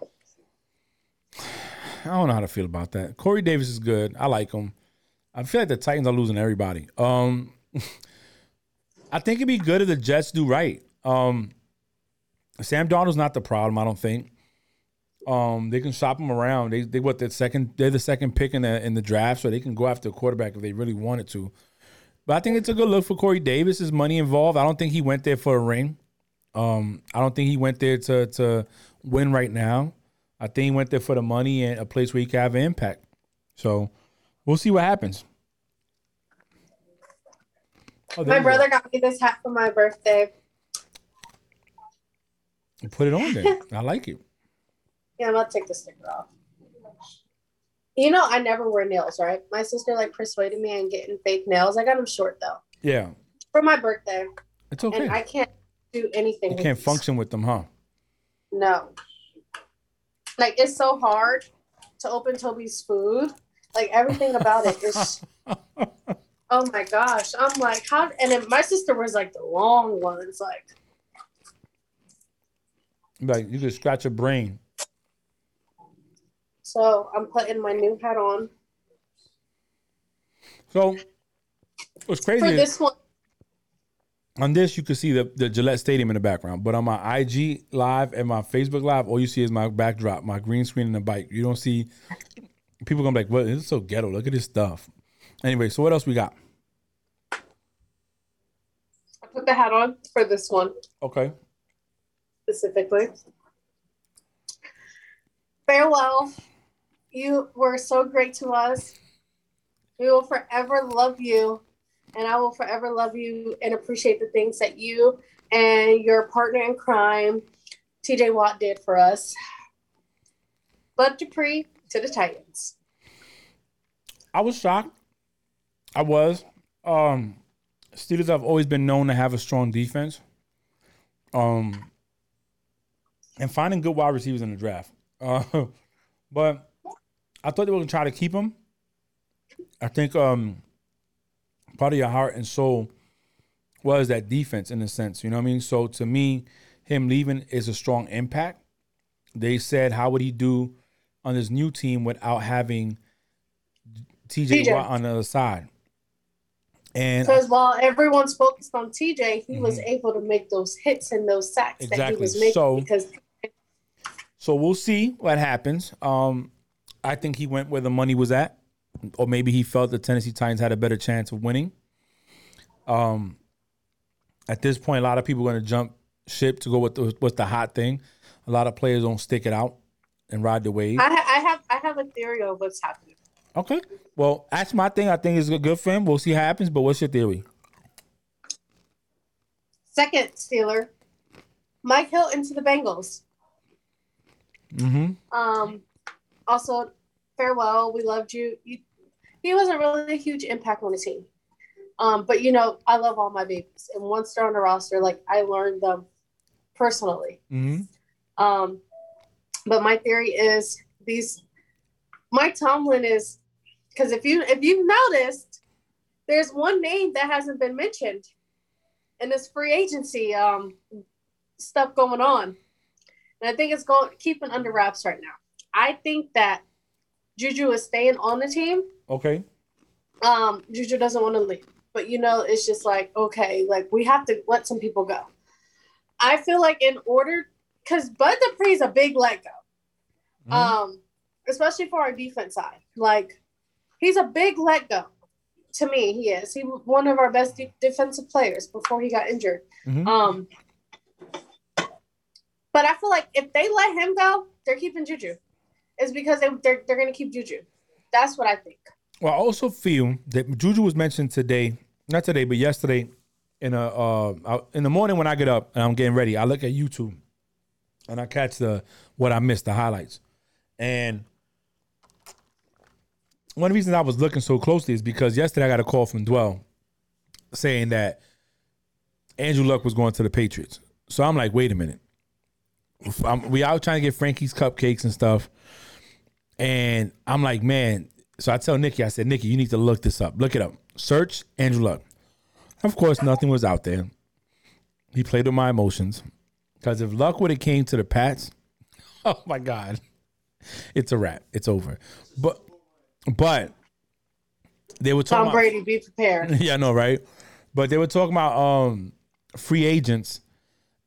I don't know how to feel about that. Corey Davis is good. I like him. I feel like the Titans are losing everybody. Um, I think it'd be good if the Jets do right. Um, Sam Darnold's not the problem. I don't think. Um, they can shop him around. They they what the second they're the second pick in the in the draft, so they can go after a quarterback if they really wanted to. But I think it's a good look for Corey Davis. There's money involved. I don't think he went there for a ring. Um, I don't think he went there to to win right now. I think he went there for the money and a place where he can have an impact. So we'll see what happens. Oh, My you go. brother got me this hat for my birthday. Put it on there. I like it. Yeah, I'm gonna take the sticker off. You know, I never wear nails, right? My sister like persuaded me on getting fake nails. I got them short though Yeah, for my birthday, it's okay. and I can't do anything. you can't these. function with them, huh? No. Like it's so hard to open Toby's food. Like everything about it is. oh my gosh! I'm like, how? And then my sister was like the long ones, like. Like you could scratch your brain. So I'm putting my new hat on So what's crazy for is this one. on this you can see the, the Gillette Stadium in the background, but on my IG live and my Facebook live, all you see is my backdrop, my green screen and the bike. You don't see people gonna be like, "What? This is so ghetto. Look at this stuff." Anyway, so what else we got? I put the hat on for this one. Okay. Specifically. Farewell. You were so great to us. We will forever love you, and I will forever love you and appreciate the things that you and your partner in crime, TJ Watt, did for us. Bud Dupree to the Titans. I was shocked. I was. Um, Steelers have always been known to have a strong defense. Um, and finding good wide receivers in the draft. Uh, but I thought they were gonna try to keep him. I think um, part of your heart and soul was that defense in a sense. You know what I mean? So to me, him leaving is a strong impact. They said, how would he do on this new team without having TJ, TJ. Watt on the other side? And Because while everyone's focused on TJ, he was Mhm. able to make those hits and those sacks that he was making So- because So we'll see what happens. Um, I think he went where the money was at, or maybe he felt the Tennessee Titans had a better chance of winning. Um, at this point, a lot of people are going to jump ship to go with the, what's the hot thing. A lot of players don't stick it out and ride the wave. I, ha- I have I have a theory of what's happening. Okay. Well, that's my thing. I think it's good for him. We'll see what happens. But what's your theory? Second Steeler, Mike Hilton to the Bengals. Mm-hmm. Um, also, farewell. We loved you. you. He wasn't really a huge impact on the team. Um, but you know, I love all my babies, and once they're on the roster, like I learned them personally. Mm-hmm. Um, but my theory is these Mike Tomlin is because if you if you've noticed, there's one name that hasn't been mentioned in this free agency um, stuff going on, and I think it's going keeping under wraps right now. I think that Juju is staying on the team. Okay. Um, Juju doesn't want to leave, but you know, it's just like okay, like we have to let some people go. I feel like in order, because Bud Dupree's a big let go, Mhm. um, especially for our defense side. Like, he's a big let go. To me, he is. He was one of our best de- defensive players before he got injured. Mhm. Um, but I feel like if they let him go, they're keeping Juju. It's because they, they're they're gonna keep Juju. That's what I think. Well, I also feel that Juju was mentioned today, not today, but yesterday, in a uh, in the morning when I get up and I'm getting ready, I look at YouTube and I catch the what I missed, the highlights, and one of the reasons I was looking so closely is because yesterday I got a call from Dwell saying that Andrew Luck was going to the Patriots. So I'm like, wait a minute. I'm, we out trying to get Frankie's cupcakes and stuff. And I'm like, man. So I tell Nikki, I said, Nikki, you need to look this up. Look it up. Search Andrew Luck. Of course, nothing was out there. He played with my emotions. Because if Luck would have came to the Pats, oh my God. It's a wrap. It's over. But but they were talking Tom about- Brady, be prepared. yeah, I know, right? But they were talking about um free agents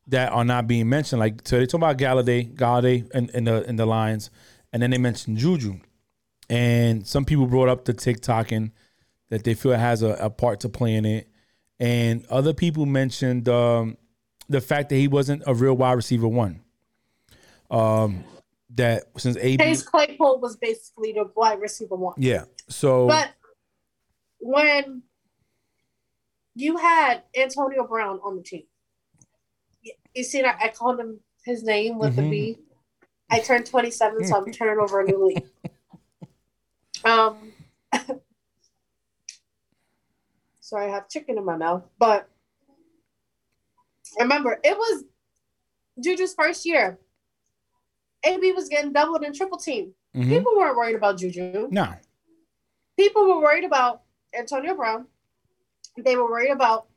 that are not being mentioned. Like so they talk about Golladay, Golladay in, in the in the lines, and then they mentioned Juju. And some people brought up the TikToking that they feel it has a, a part to play in it. And other people mentioned um, the fact that he wasn't a real wide receiver one. Um that since AB Chase Claypool was basically the wide receiver one. Yeah. So But when you had Antonio Brown on the team, you, see that I called him his name with Mhm. the B. I turned 27, so I'm turning over a new leaf. Um, sorry, I have chicken in my mouth, but remember, it was Juju's first year. AB was getting doubled and triple team. mhm. People weren't worried about Juju no. people were worried about Antonio Brown. They were worried about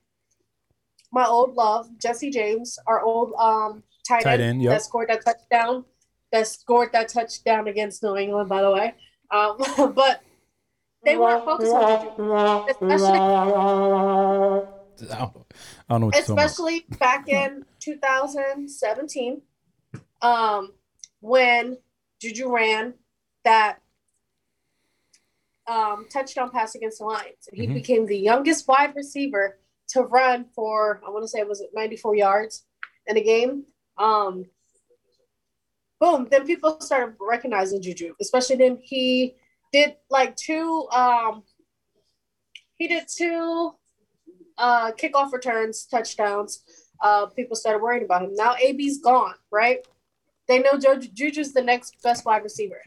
my old love, Jesse James, our old um, tight, Tight end, end, yep. that scored that touchdown. That scored that touchdown against New England, by the way. Um, but they weren't focused on Juju, especially I don't, I don't know what you're talking about. especially back in 2017, um, when Juju ran that um, touchdown pass against the Lions. He Mhm. became the youngest wide receiver to run for, I want to say, it was it 94 yards in a game? Um, boom. Then people started recognizing Juju, especially then he did like two, um, he did two uh, kickoff returns, touchdowns. Uh, people started worrying about him. Now AB's gone, right? They know Ju- Juju's the next best wide receiver.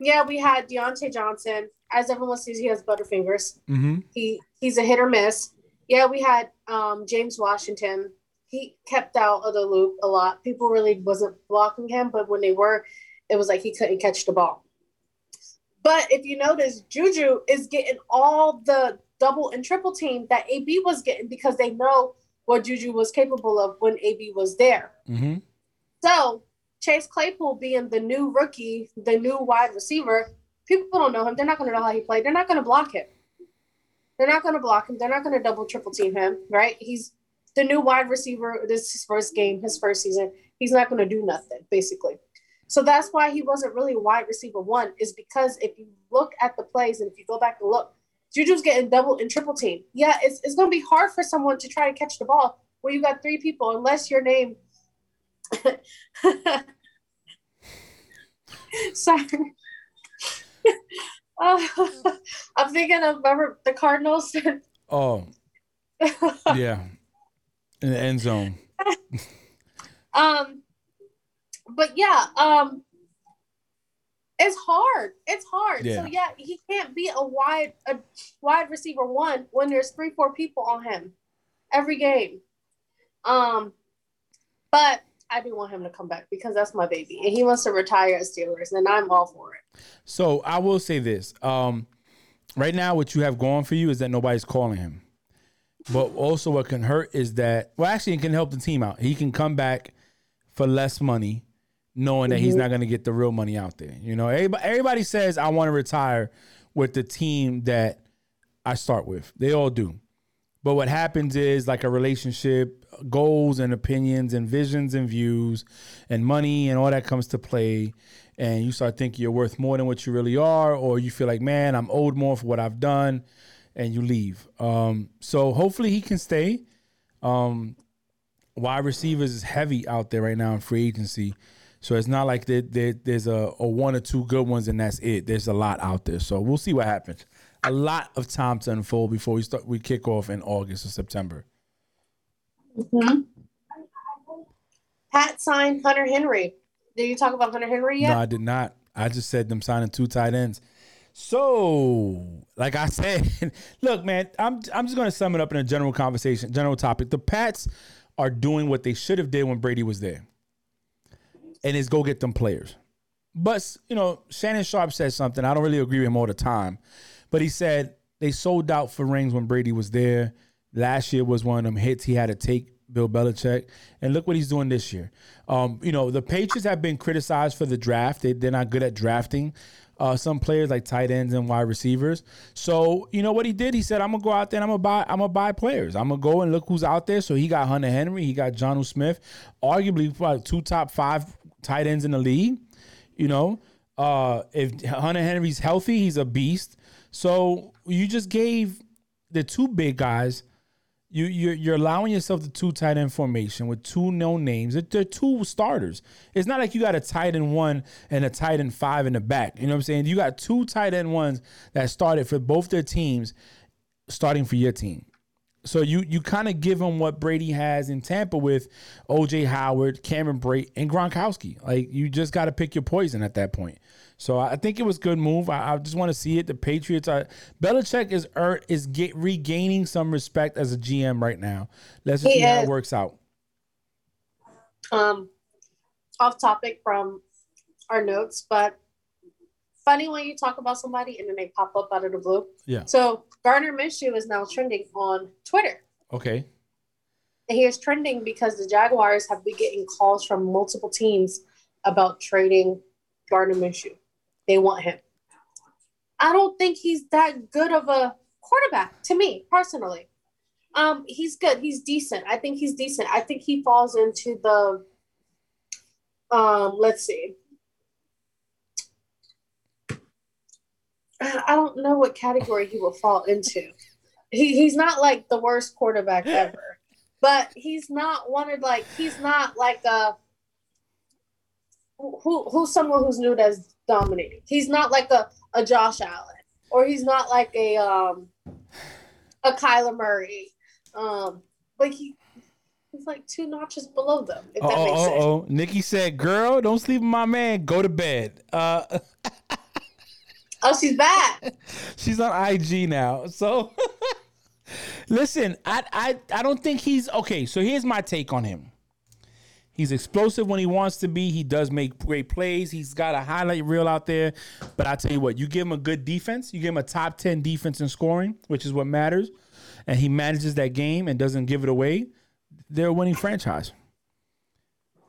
Yeah, we had Diontae Johnson. As everyone sees, he has butterfingers. Mm-hmm. He he's a hit or miss. Yeah, we had um, James Washington. He kept out of the loop a lot. People really wasn't blocking him, but when they were, it was like he couldn't catch the ball. But if you notice, Juju is getting all the double and triple team that AB was getting because they know what Juju was capable of when AB was there. Mm-hmm. So Chase Claypool being the new rookie, the new wide receiver, people don't know him. They're not going to know how he played. They're not going to block him. They're not going to block him. They're not going to double triple team him. Right? He's the new wide receiver. This is his first game, his first season. He's not going to do nothing basically. So that's why he wasn't really wide receiver one. Is because if you look at the plays and if you go back and look, Juju's getting double and triple team. Yeah, it's, it's going to be hard for someone to try to catch the ball where you've got three people, unless your name. Sorry. Uh, I'm thinking of remember the Cardinals. Oh, yeah. In the end zone. um, but yeah, um, it's hard. It's hard. Yeah. So yeah, he can't be a wide a wide receiver one when there's three four people on him every game. Um, but I do want him to come back because that's my baby, and he wants to retire at Steelers, and I'm all for it. So I will say this. Um, right now, what you have going for you is that nobody's calling him. But also, what can hurt is that, well, actually, it can help the team out. He can come back for less money, knowing that he's not going to get the real money out there. You know, everybody, everybody says, I want to retire with the team that I start with. They all do. But what happens is like a relationship, goals and opinions and visions and views and money and all that comes to play. And you start thinking you're worth more than what you really are, or you feel like, man, I'm owed more for what I've done, and you leave. Um, so hopefully he can stay. Um, wide receivers is heavy out there right now in free agency. So it's not like there, there, there's a, a one or two good ones and that's it. There's a lot out there. So we'll see what happens. A lot of time to unfold before we start we kick off in August or September. Mm-hmm. Pat signed Hunter Henry. Did you talk about Hunter Henry yet? No, I did not. I just said them signing two tight ends. So, like I said, look, man, I'm I'm just gonna sum it up in a general conversation, general topic. The Pats are doing what they should have did when Brady was there, and is go get them players. But you know, Shannon Sharpe said something. I don't really agree with him all the time, but he said they sold out for rings when Brady was there. Last year was one of them hits he had to take Bill Belichick, and look what he's doing this year. Um, you know, the Patriots have been criticized for the draft. They, they're not good at drafting uh, some players like tight ends and wide receivers. So you know what he did? He said, "I'm gonna go out there and I'm gonna buy. I'm gonna buy players. I'm gonna go and look who's out there." So he got Hunter Henry. He got Jonnu Smith, arguably probably two top five tight ends in the league. You know, uh, if Hunter Henry's healthy, he's a beast. So you just gave the two big guys. You you're, you're allowing yourself the two tight end formation with two known names. They're, two starters. It's not like you got a tight end one and a tight end five in the back. You know what I'm saying? You got two tight end ones that started for both their teams, starting for your team. So you you kind of give them what Brady has in Tampa with OJ Howard, Cameron Brate, and Gronkowski. Like you just got to pick your poison at that point. So I think it was a good move. I, I just want to see it. The Patriots are Belichick is er, is get, regaining some respect as a GM right now. Let's just He see how it works out. um off topic from our notes, but funny when you talk about somebody and then they pop up out of the blue. Yeah. So Gardner Minshew is now trending on Twitter. Okay. And he is trending because the Jaguars have been getting calls from multiple teams about trading Gardner Minshew. They want him. I don't think he's that good of a quarterback to me personally. Um, he's good. He's decent. I think he's decent. I think he falls into the um, let's see. I don't know what category he will fall into. He, he's not like the worst quarterback ever, but he's not of like he's not like a who who's someone who's new that's dominating. He's not like a, a Josh Allen or he's not like a um a Kyler Murray. Um, but he he's like two notches below them. If Oh, that makes oh, sense. oh, oh. Nikki said, "Girl, don't sleep with my man. Go to bed." Uh, Oh, she's back. she's on IG now. So listen, I I I don't think he's okay. So here's my take on him. He's explosive when he wants to be. He does make great plays. He's got a highlight reel out there. But I tell you what, you give him a good defense, you give him a top 10 defense in scoring, which is what matters, and he manages that game and doesn't give it away, they're a winning franchise.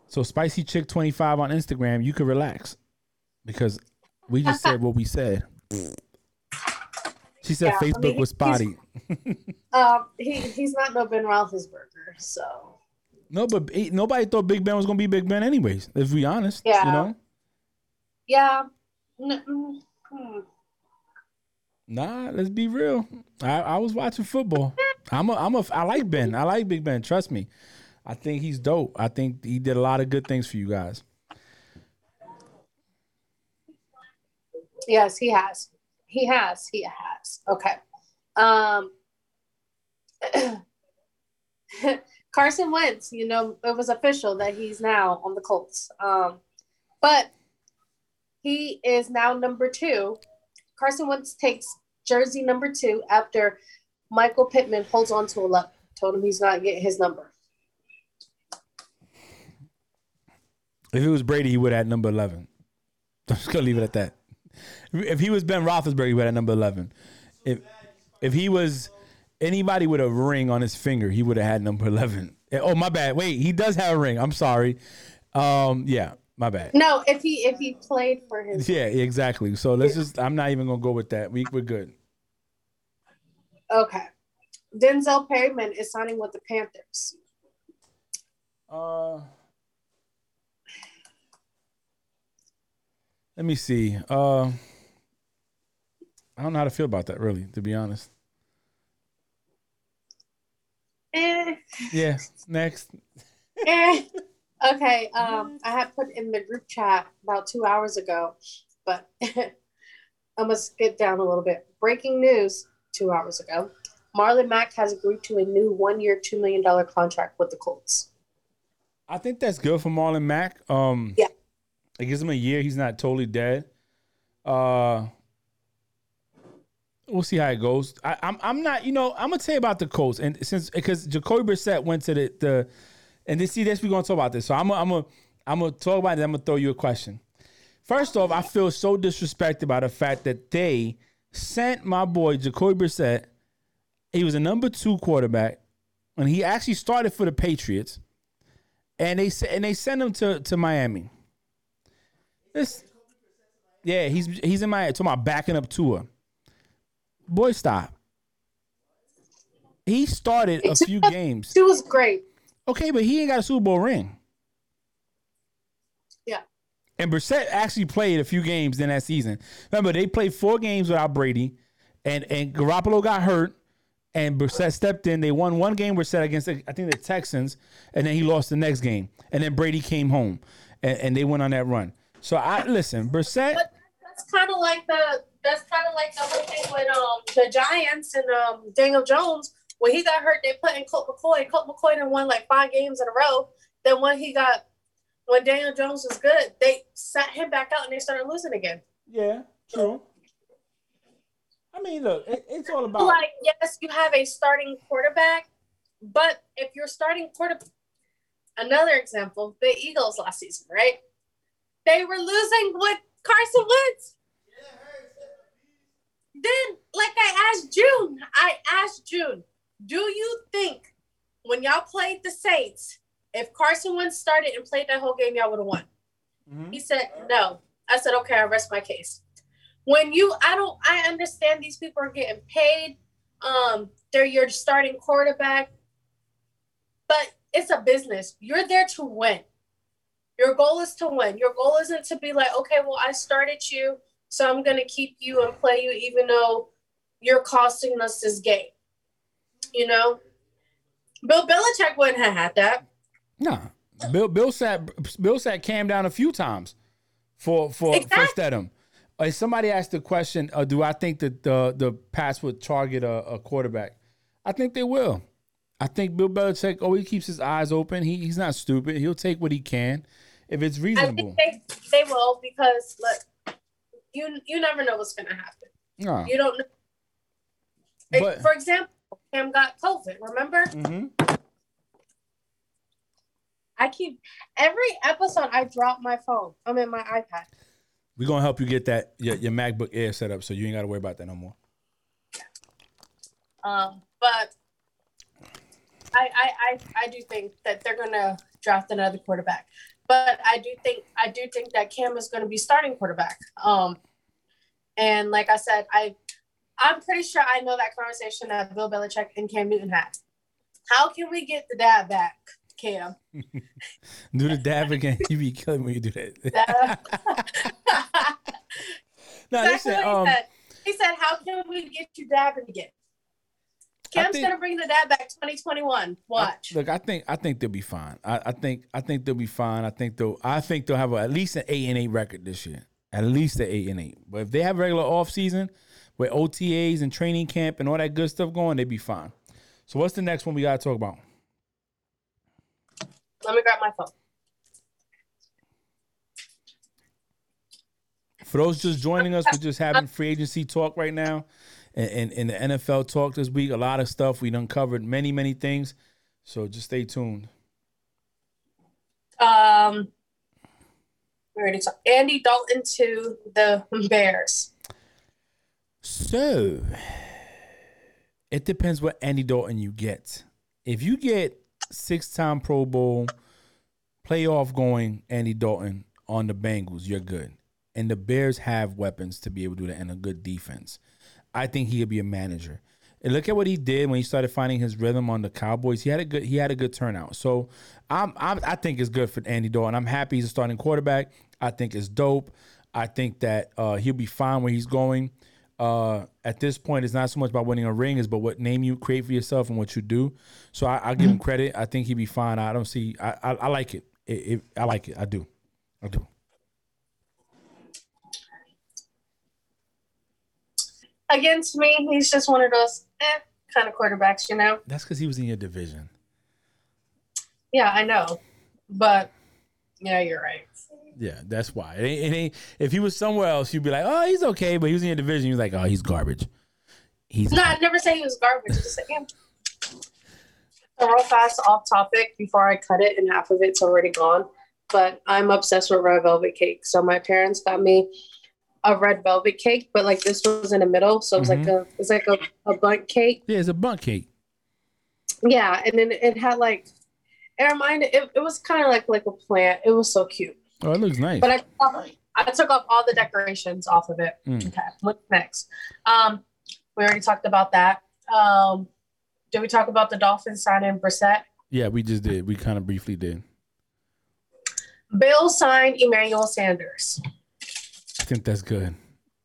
So Spicy Chick 25 on Instagram, you can relax. Because we just said what we said. She said Yeah, I Facebook mean, was spotty. Um, he he's not no Ben Roethlisberger, so No, but nobody thought Big Ben was gonna be Big Ben anyways. If we honest, Yeah. you know. yeah. N- mm, hmm. Nah, let's be real. I, I was watching football. I'm a I'm a I like Ben. I like Big Ben. Trust me. I think he's dope. I think he did a lot of good things for you guys. Yes, he has. He has. He has. Okay. Um Carson Wentz, you know, it was official that he's now on the Colts. Um, but he is now number two. Carson Wentz takes jersey number two after Michael Pittman holds on to 11. Told him he's not getting his number. If it was Brady, he would have had number eleven. I'm just gonna leave it at that. If he was Ben Roethlisberger, he would have had number eleven. If if he was anybody with a ring on his finger, he would have had number eleven. Oh my bad. Wait, he does have a ring. I'm sorry. Um, yeah, my bad. No, if he if he played for his Yeah, exactly. So let's just. I'm not even gonna go with that. We we're good. Okay. Denzel Perryman is signing with the Panthers. Uh, let me see. Uh, I don't know how to feel about that, really, to be honest. Eh, Yeah. Next. eh. Okay. Um, I had put in the group chat about two hours ago, but I must skip down a little bit. Breaking news two hours ago. Marlon Mack has agreed to a new one year, $2 million contract with the Colts. I think that's good for Marlon Mack. Um, Yeah. It gives him a year. He's not totally dead. Uh, we'll see how it goes. I, I'm I'm not. You know, I'm gonna tell you about the Colts, and since because Jacoby Brissett went to the the, and this see this we're gonna talk about this. So I'm I'm I'm gonna talk about it. I'm gonna throw you a question. First off, I feel so disrespected by the fact that they sent my boy Jacoby Brissett. He was a number two quarterback, and he actually started for the Patriots and they and they send him to to Miami. This, yeah, he's he's in my talking about backing up tour. Boy, stop. He started a few games. She was great. Okay, but he ain't got a Super Bowl ring. Yeah. And Brissett actually played a few games in that season. Remember, they played four games without Brady, and and Garoppolo got hurt, and Brissett stepped in. They won one game. Brissett against the, I think the Texans, and then he lost the next game. And then Brady came home, and, and they went on that run. So I listen, Brissett. But that's kind of like the that's kind of like the whole thing with um the Giants and um Daniel Jones when he got hurt. They put in Colt McCoy. Colt McCoy done won like five games in a row. Then when he got when Daniel Jones was good, they sat him back out and they started losing again. Yeah, true. I mean, look, it, it's all about. Like yes, you have a starting quarterback, but if you're starting quarterback, another example, the Eagles last season, right? They were losing with Carson Wentz. Then, like I asked June, I asked June, do you think when y'all played the Saints, if Carson Wentz started and played that whole game, y'all would have won? Mhm. He said no. I said okay. I rest my case. When you, I don't, I understand these people are getting paid. Um, they're your starting quarterback, but it's a business. You're there to win. Your goal is to win. Your goal isn't to be like, okay, well, I started you, so I'm gonna keep you and play you, even though you're costing us this game. You know, Bill Belichick wouldn't have had that. Nah, Bill Bill sat Bill sat Cam down a few times for for for Exactly. Stidham. Uh, somebody asked the question: uh, Do I think that the the pass would target a, a quarterback? I think they will. I think Bill Belichick always keeps his eyes open. He, he's not stupid. He'll take what he can if it's I reasonable. think they, they will because look, you you never know what's gonna happen. Nah. You don't know. Like, But- for example, Cam got COVID. Remember? hmm I keep every episode. I drop my phone. I'm in my iPad. We're gonna help you get that your, your MacBook Air set up, so you ain't got to worry about that no more. Um, but I, I I I do think that they're gonna draft another quarterback. But I do think I do think that Cam is gonna be starting quarterback. Um, and like I said, I I'm pretty sure I know that conversation that Bill Belichick and Cam Newton had. How can we get the dad back, Cam? Do the dab again. You be killing when you do that. No, Exactly listen. what he Um, said. He said, "How can we get you dabbing again?" Cam's think- gonna bring the dad back 2021. Watch. Look, I think I think they'll be fine. I, I think I think they'll be fine. I think they'll I think they'll have a, at least an eight and eight record this year. At least an eight and eight. But if they have regular off season with OTAs and training camp and all that good stuff going, they'd be fine. So what's the next one we gotta talk about? Let me grab my phone. For those just joining us, we're just having free agency talk right now, in, in the NFL talk this week. A lot of stuff we done covered, many many things. So just stay tuned. Um, we already talked. Andy Dalton to the Bears. So it depends what Andy Dalton you get. If you get six time Pro Bowl, playoff going Andy Dalton on the Bengals, you're good. And the Bears have weapons to be able to do that and a good defense. I think he could be a manager. And look at what he did when he started finding his rhythm on the Cowboys. He had a good he had a good turnout. So I'm, I'm I think it's good for Andy Dalton. I'm happy he's a starting quarterback. I think it's dope. I think that uh, he'll be fine where he's going. Uh, at this point, it's not so much about winning a ring, is but what name you create for yourself and what you do. So I, I give him credit. I think he'd be fine. I don't see. I I, I like it. It, it. I like it. I do. I do. Against me, he's just one of those eh, kind of quarterbacks, you know. That's because he was in your division. Yeah, I know, but yeah, you're right. Yeah, that's why. It ain't, it ain't, if he was somewhere else, you'd be like, oh, he's okay. But he was in your division. You're like, oh, he's garbage. He's No, I never say he was garbage. Just like, yeah. So real fast off topic before I cut it, and half of it's already gone. But I'm obsessed with red velvet cake. So my parents got me a red velvet cake, but like this was in the middle, so it was like a it's like a, a bundt cake. yeah, it's a bunk cake. Yeah, and then it had like it reminded it, it was kind of like like a plant. It was so cute. Oh, it looks nice. But I took off, I took off all the decorations off of it. Mm. Okay, what's next? Um, we already talked about that. Um, did we talk about the Dolphins signing Brissett? yeah, we just did. We kind of briefly did. Bill signed Emmanuel Sanders. I think that's good.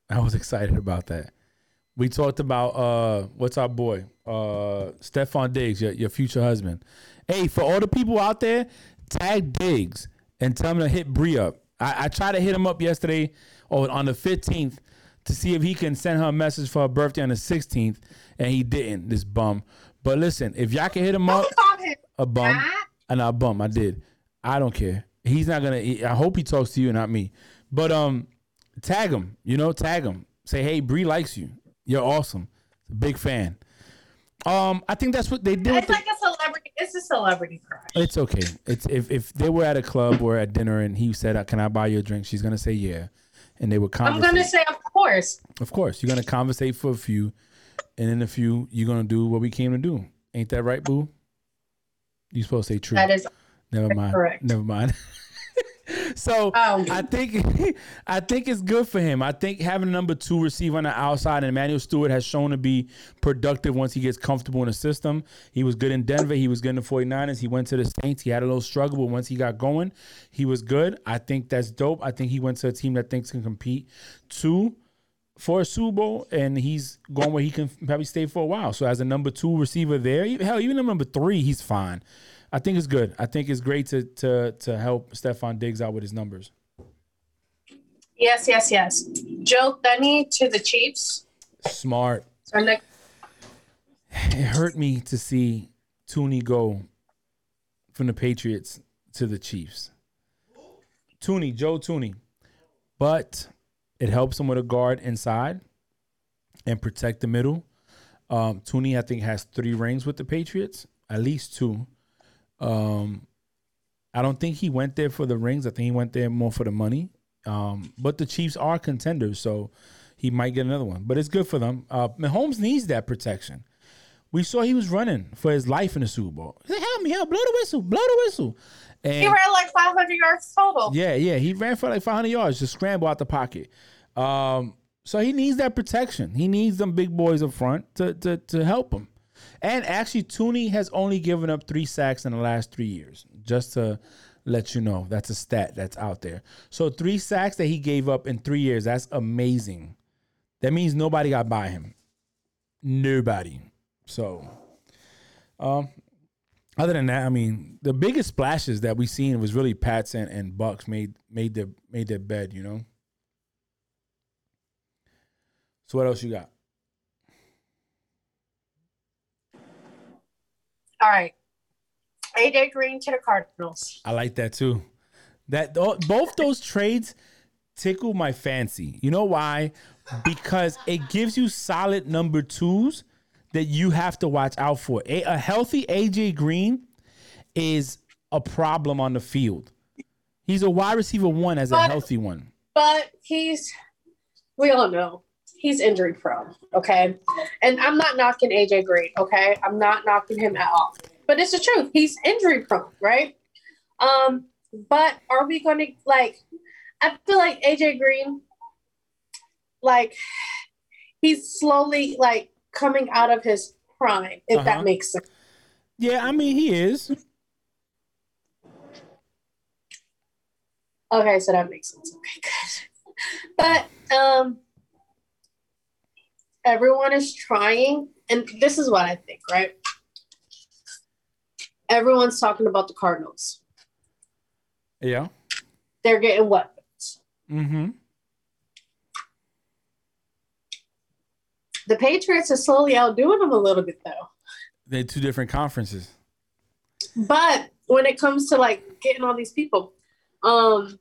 I was excited about that. We talked about uh what's our boy? Uh Stefon Diggs, your, your future husband. Hey, for all the people out there, tag Diggs and tell him to hit Bree up. I, I tried to hit him up yesterday or on the 15th to see if he can send her a message for her birthday on the 16th, and he didn't, this bum. But listen, if y'all can hit him up, a bum. And I bum. I did. I don't care. He's not gonna. I hope he talks to you, not me. But um, tag him. You know, tag him. Say, hey, Bree likes you. You're awesome. Big fan. Um, I think that's what they did. It's the, like a celebrity. It's a celebrity crush. it's okay. It's if if they were at a club or at dinner and he said, "Can I buy you a drink?" She's gonna say yeah, and they would conversate. I'm gonna say, of course. Of course, you're gonna conversate for a few, and in a few, you're gonna do what we came to do. Ain't that right, boo? You supposed to say true. That is Never mind. correct. Never mind. so Um, I think I think it's good for him. I think having number two receiver on the outside and Emmanuel Stewart has shown to be productive once he gets comfortable in the system. He was good in Denver. He was good in the 49ers. He went to the Saints. He had a little struggle, but once he got going, he was good. I think that's dope. I think he went to a team that thinks can compete. Two, for a Super Bowl, and he's going where he can probably stay for a while. So as a number two receiver there, hell, even a number three, he's fine. I think it's good. I think it's great to to to help Stefon Diggs out with his numbers. yes, yes, yes. Joe Thuney to the Chiefs. Smart. It hurt me to see Thuney go from the Patriots to the Chiefs. Thuney, Joe Thuney, but it helps him with a guard inside and protect the middle. Um, Thuney, I think, has three rings with the Patriots, at least two. Um, I don't think he went there for the rings. I think he went there more for the money. Um, but the Chiefs are contenders, so he might get another one. But it's good for them. Uh, Mahomes needs that protection. We saw he was running for his life in the Super Bowl. He said, help me, help, blow the whistle, blow the whistle. he ran like 500 yards total. yeah, yeah, he ran for like 500 yards, just scramble out the pocket. Um, so he needs that protection. He needs them big boys up front to to to help him. And actually, Thuney has only given up three sacks in the last three years. Just to let you know, that's a stat that's out there. So three sacks that he gave up in three years. That's amazing. That means nobody got by him. Nobody. So, um, other than that, I mean, the biggest splashes that we seen was really Pats and, and Bucks made made their made their bed, you know. So what else you got? All right. AJ Green to the Cardinals. I like that too. That both those trades tickle my fancy. You know why? Because it gives you solid number twos that you have to watch out for. A, a healthy AJ Green is a problem on the field. He's a wide receiver one as a healthy one. But he's, we all know, he's injury prone. Okay. And I'm not knocking AJ Green. Okay. I'm not knocking him at all. But it's the truth. He's injury prone, right? Um, but are we going to, like, I feel like AJ Green, like, he's slowly, like, coming out of his prime, if Uh-huh. that makes sense. Yeah, I mean he is. Okay, so that makes sense. Okay, good. But um everyone is trying, and this is what I think, right? Everyone's talking about the Cardinals. Yeah. They're getting weapons. Mm-hmm. The Patriots are slowly outdoing them a little bit though. They're two different conferences. But when it comes to like getting all these people, um,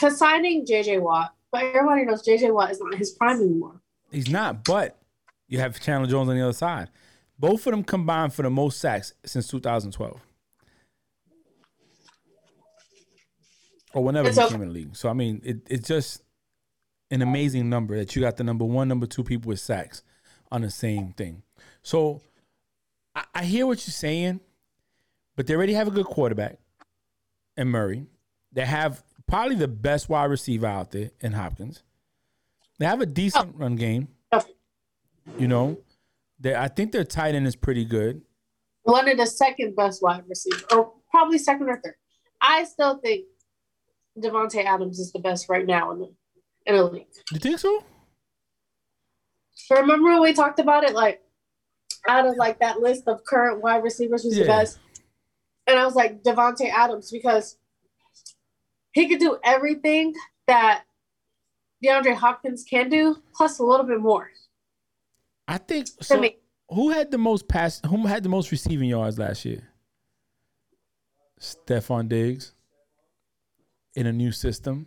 cause signing JJ Watt, but everybody knows JJ Watt is not his prime anymore. He's not, but you have Chandler Jones on the other side. Both of them combined for the most sacks since 2012. Or whenever It's he came in the league. So I mean, it, it's just an amazing number that you got the number one, number two people with sacks on the same thing. So I, I hear what you're saying, but they already have a good quarterback in Murray. They have probably the best wide receiver out there in Hopkins. They have a decent oh. run game. Oh. You know, they I think their tight end is pretty good. One of the second best wide receiver, or probably second or third. I still think Davante Adams is the best right now in the in the league. You think so? Remember when we talked about it? Like out of like that list of current wide receivers, who's the best? And I was like Davante Adams because he could do everything that DeAndre Hopkins can do, plus a little bit more. I think so. me, Who had the most pass? Who had the most receiving yards last year? Stefon Diggs. In a new system.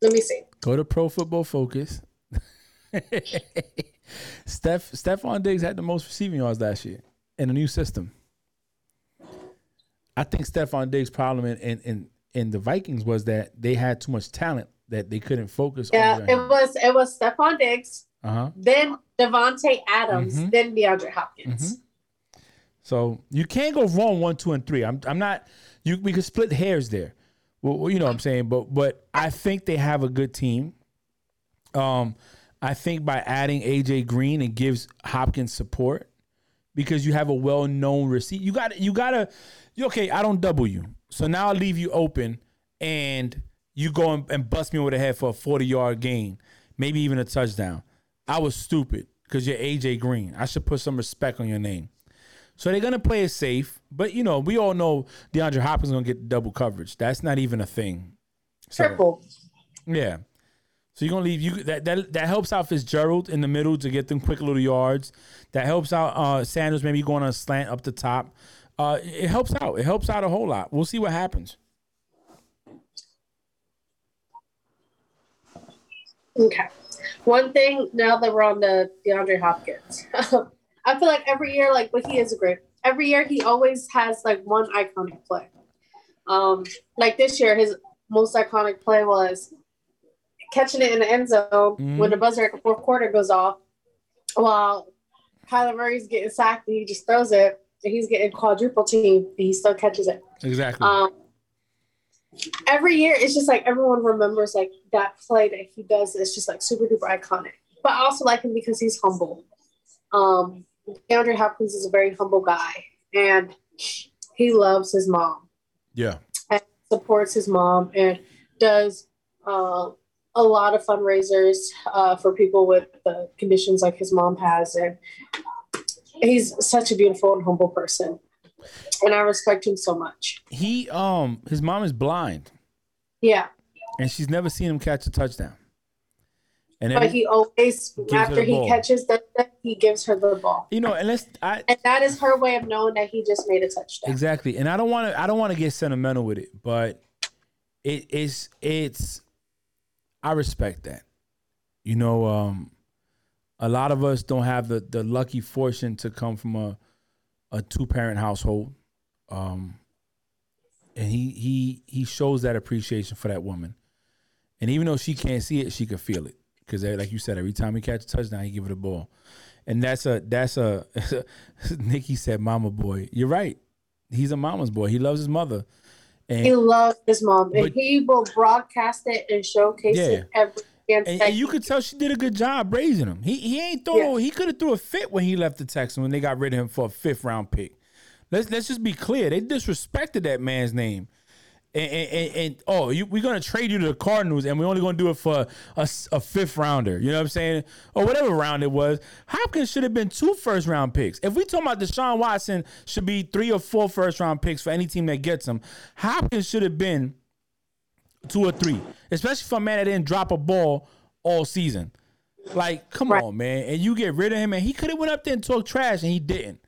let me see. Go to Pro Football Focus. Steph Stefon Diggs had the most receiving yards last year in a new system. I think Stefon Diggs' problem in, in, in, in the Vikings was that they had too much talent that they couldn't focus Yeah, on. it was it was Stefon Diggs, Uh huh. then Davante Adams, Mhm. then DeAndre Hopkins. So you can't go wrong one, two, and three. I'm I'm not. You we could split hairs there. Well, you know what I'm saying, but but I think they have a good team. Um, I think by adding AJ Green, it gives Hopkins support because you have a well-known receipt. You got you gotta. You, okay, I don't double you, so now I leave you open, and you go and, and bust me over the head for a 40-yard gain, maybe even a touchdown. I was stupid because you're AJ Green. I should put some respect on your name. So they're gonna play it safe, but you know we all know DeAndre Hopkins is gonna get double coverage. That's not even a thing. So, Triple. yeah. So you're gonna leave you that that that helps out Fitzgerald in the middle to get them quick little yards. That helps out uh Sanders maybe going on a slant up the top. Uh, it helps out. It helps out a whole lot. We'll see what happens. Okay. One thing now that we're on the DeAndre Hopkins, I feel like every year, like, but he is a great. Every year, he always has like one iconic play. Um, like this year, his most iconic play was catching it in the end zone when the buzzer at the fourth quarter goes off, while Kyler Murray's getting sacked and he just throws it, and he's getting quadruple team, and he still catches it. Exactly. Um, every year, it's just like everyone remembers like that play that he does. It's just like super duper iconic. But I also like him because he's humble. Um, DeAndre Hopkins is a very humble guy, and he loves his mom, yeah. And supports his mom, and does uh, a lot of fundraisers uh, for people with the conditions like his mom has, and he's such a beautiful and humble person, and I respect him so much. He um his mom is blind Yeah. and she's never seen him catch a touchdown. And But he always, after he ball. catches that, he gives her the ball, you know, and let's I and that is her way of knowing that he just made a touchdown. Exactly. And I don't want to I don't want to get sentimental with it, but it is it's I respect that. You know, um a lot of us don't have the the lucky fortune to come from a a two parent household. Um and he he he shows that appreciation for that woman. And even though she can't see it, she can feel it. Because like you said, every time he catch a touchdown, he give it a ball. And that's a that's a Nikki said mama boy. You're right. He's a mama's boy. He loves his mother. And He loves his mom, and he will broadcast it and showcase Yeah. it every And, and you could tell she did a good job raising him. He he ain't throw. Yeah. He could have threw a fit when he left the Texans when they got rid of him for a fifth round pick. Let's let's just be clear. They disrespected that man's name. And, and, and, oh, you, we're gonna trade you to the Cardinals, and we're only gonna do it for a fifth rounder. You know what I'm saying, or whatever round it was. Hopkins should have been two first round picks. If we talking about Deshaun Watson, should be three or four first round picks for any team that gets him. Hopkins should have been two or three, especially for a man that didn't drop a ball all season. Like, come Right. on, man. And you get rid of him, and he could have went up there and talked trash, and he didn't.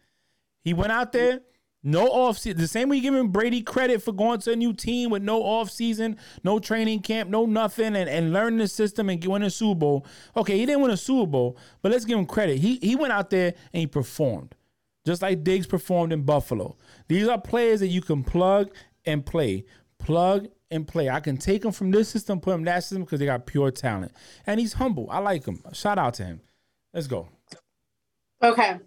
He went out there, no off season. The same way you giving Brady credit for going to a new team with no off season, no training camp, no nothing, and, and learning the system and winning a Super Bowl. Okay, he didn't win a Super Bowl, but let's give him credit. He he went out there and he performed. Just like Diggs performed in Buffalo. These are players that you can plug and play. Plug and play. I can take him from this system, put him that system because they got pure talent. And he's humble. I like him. Shout out to him. Let's go. Okay.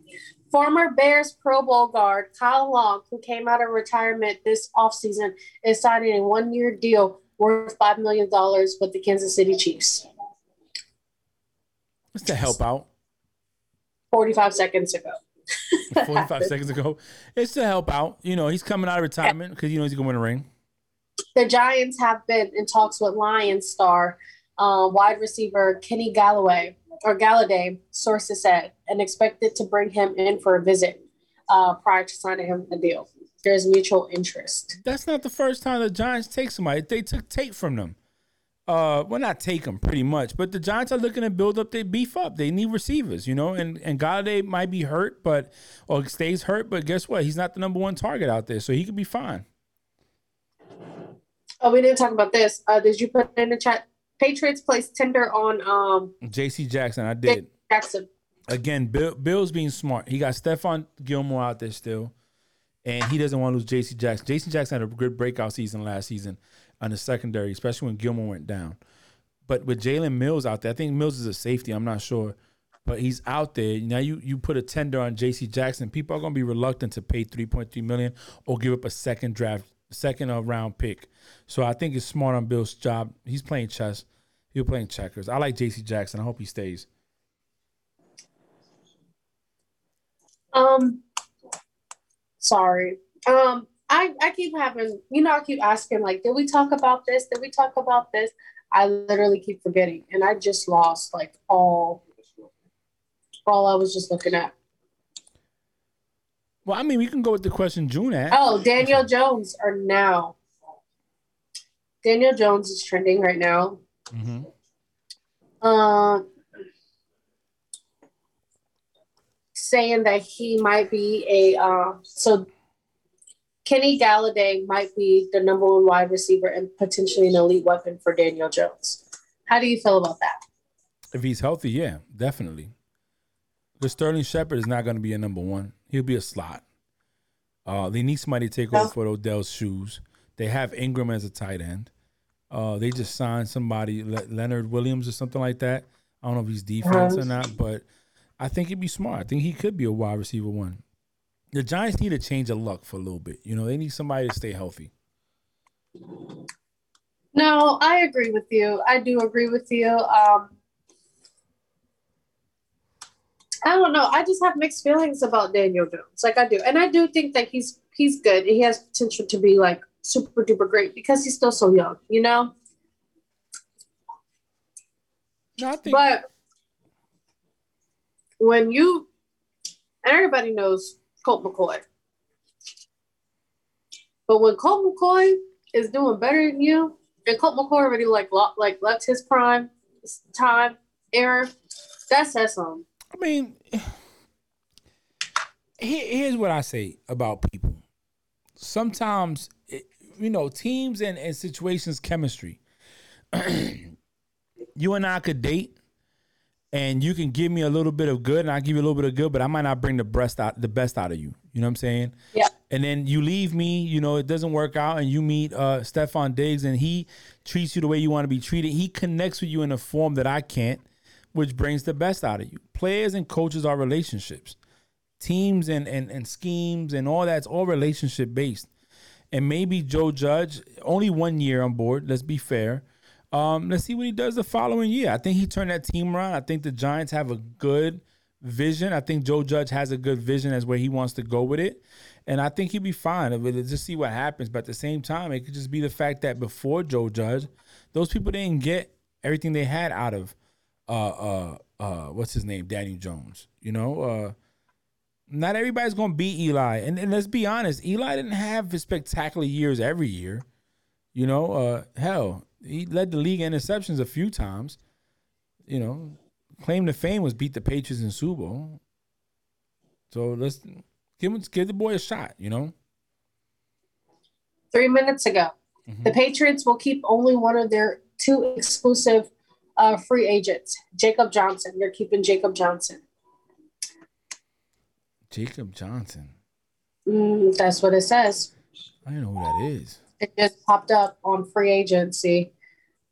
Former Bears Pro Bowl guard Kyle Long, who came out of retirement this offseason, is signing a one year deal worth $5 million with the Kansas City Chiefs. Just to help out. 45 seconds ago. 45 seconds ago. It's to help out. You know, he's coming out of retirement because you know he's going to win a ring. The Giants have been in talks with Lions star uh, wide receiver Kenny Galloway or Golladay, sources said, and expected to bring him in for a visit uh, prior to signing him a deal. There's mutual interest. That's not the first time the Giants take somebody. They took Tate from them. Uh, well, not take them pretty much, but the Giants are looking to build up They beef up. They need receivers, you know, and and Golladay might be hurt, but or stays hurt, but guess what? He's not the number one target out there, so he could be fine. Oh, we didn't talk about this. Uh, did you put in the chat? Patriots placed tender on um, J.C. Jackson, I did. Jackson. Again, Bill, Bill's being smart. He got Stephon Gilmore out there still, and he doesn't want to lose J.C. Jackson. J.C. Jackson had a good breakout season last season on the secondary, especially when Gilmore went down. But with Jalen Mills out there, I think Mills is a safety. I'm not sure, but he's out there now. You you put a tender on J.C. Jackson, people are going to be reluctant to pay 3.3 million or give up a second draft, second round pick. So I think it's smart on Bill's job. He's playing chess. He's playing checkers. I like J.C. Jackson. I hope he stays. Um, sorry. Um, I I keep having, you know, I keep asking like, did we talk about this? Did we talk about this? I literally keep forgetting, and I just lost like all all I was just looking at. Well, I mean, we can go with the question June asked. Oh, Daniel Jones are now. Daniel Jones is trending right now. hmm Uh, saying that he might be a uh, so Kenny Golladay might be the number one wide receiver and potentially an elite weapon for Daniel Jones. How do you feel about that? If he's healthy, yeah, definitely. The Sterling Shepard is not going to be a number one. He'll be a slot. Uh, they need somebody to take over for Odell's shoes. They have Ingram as a tight end. Uh, they just signed somebody, Le- Leonard Williams or something like that. I don't know if he's defense or not, but I think he'd be smart. I think he could be a wide receiver one. The Giants need a change of luck for a little bit. You know, they need somebody to stay healthy. No, I agree with you. I do agree with you. Um, I don't know. I just have mixed feelings about Daniel Jones. Like I do, and I do think that he's he's good. He has potential to be like super duper great because he's still so young. You know. No, I think But when you and everybody knows Colt McCoy, but when Colt McCoy is doing better than you, and Colt McCoy already like like left his prime time era, that says something. I mean, here's what I say about people. Sometimes, it, you know, teams and, and situations, chemistry. you and I could date, and you can give me a little bit of good, and I give you a little bit of good, but I might not bring the best out, the best out of you. You know what I'm saying? Yeah. And then you leave me, you know, it doesn't work out, and you meet uh Stefon Diggs, and he treats you the way you want to be treated. He connects with you in a form that I can't, which brings the best out of you. Players and coaches are relationships. Teams and, and, and schemes and all that's all relationship based. And maybe Joe Judge, only one year on board, let's be fair. Um, let's see what he does the following year. I think he turned that team around. I think the Giants have a good vision. I think Joe Judge has a good vision as where he wants to go with it. And I think he'll be fine. But just see what happens. But at the same time, it could just be the fact that before Joe Judge, those people didn't get everything they had out of uh uh uh what's his name? Daniel Jones. You know, uh not everybody's gonna beat Eli. And, and let's be honest, Eli didn't have his spectacular years every year. You know, uh hell, he led the league in interceptions a few times. You know, claim to fame was beat the Patriots in Super Bowl. So let's give him give the boy a shot, you know. Three minutes ago, Mhm. the Patriots will keep only one of their two exclusive uh, free agents, Jacob Johnson. They're keeping Jacob Johnson. Jacob Johnson. Mm, that's what it says. I don't know who that is. It just popped up on free agency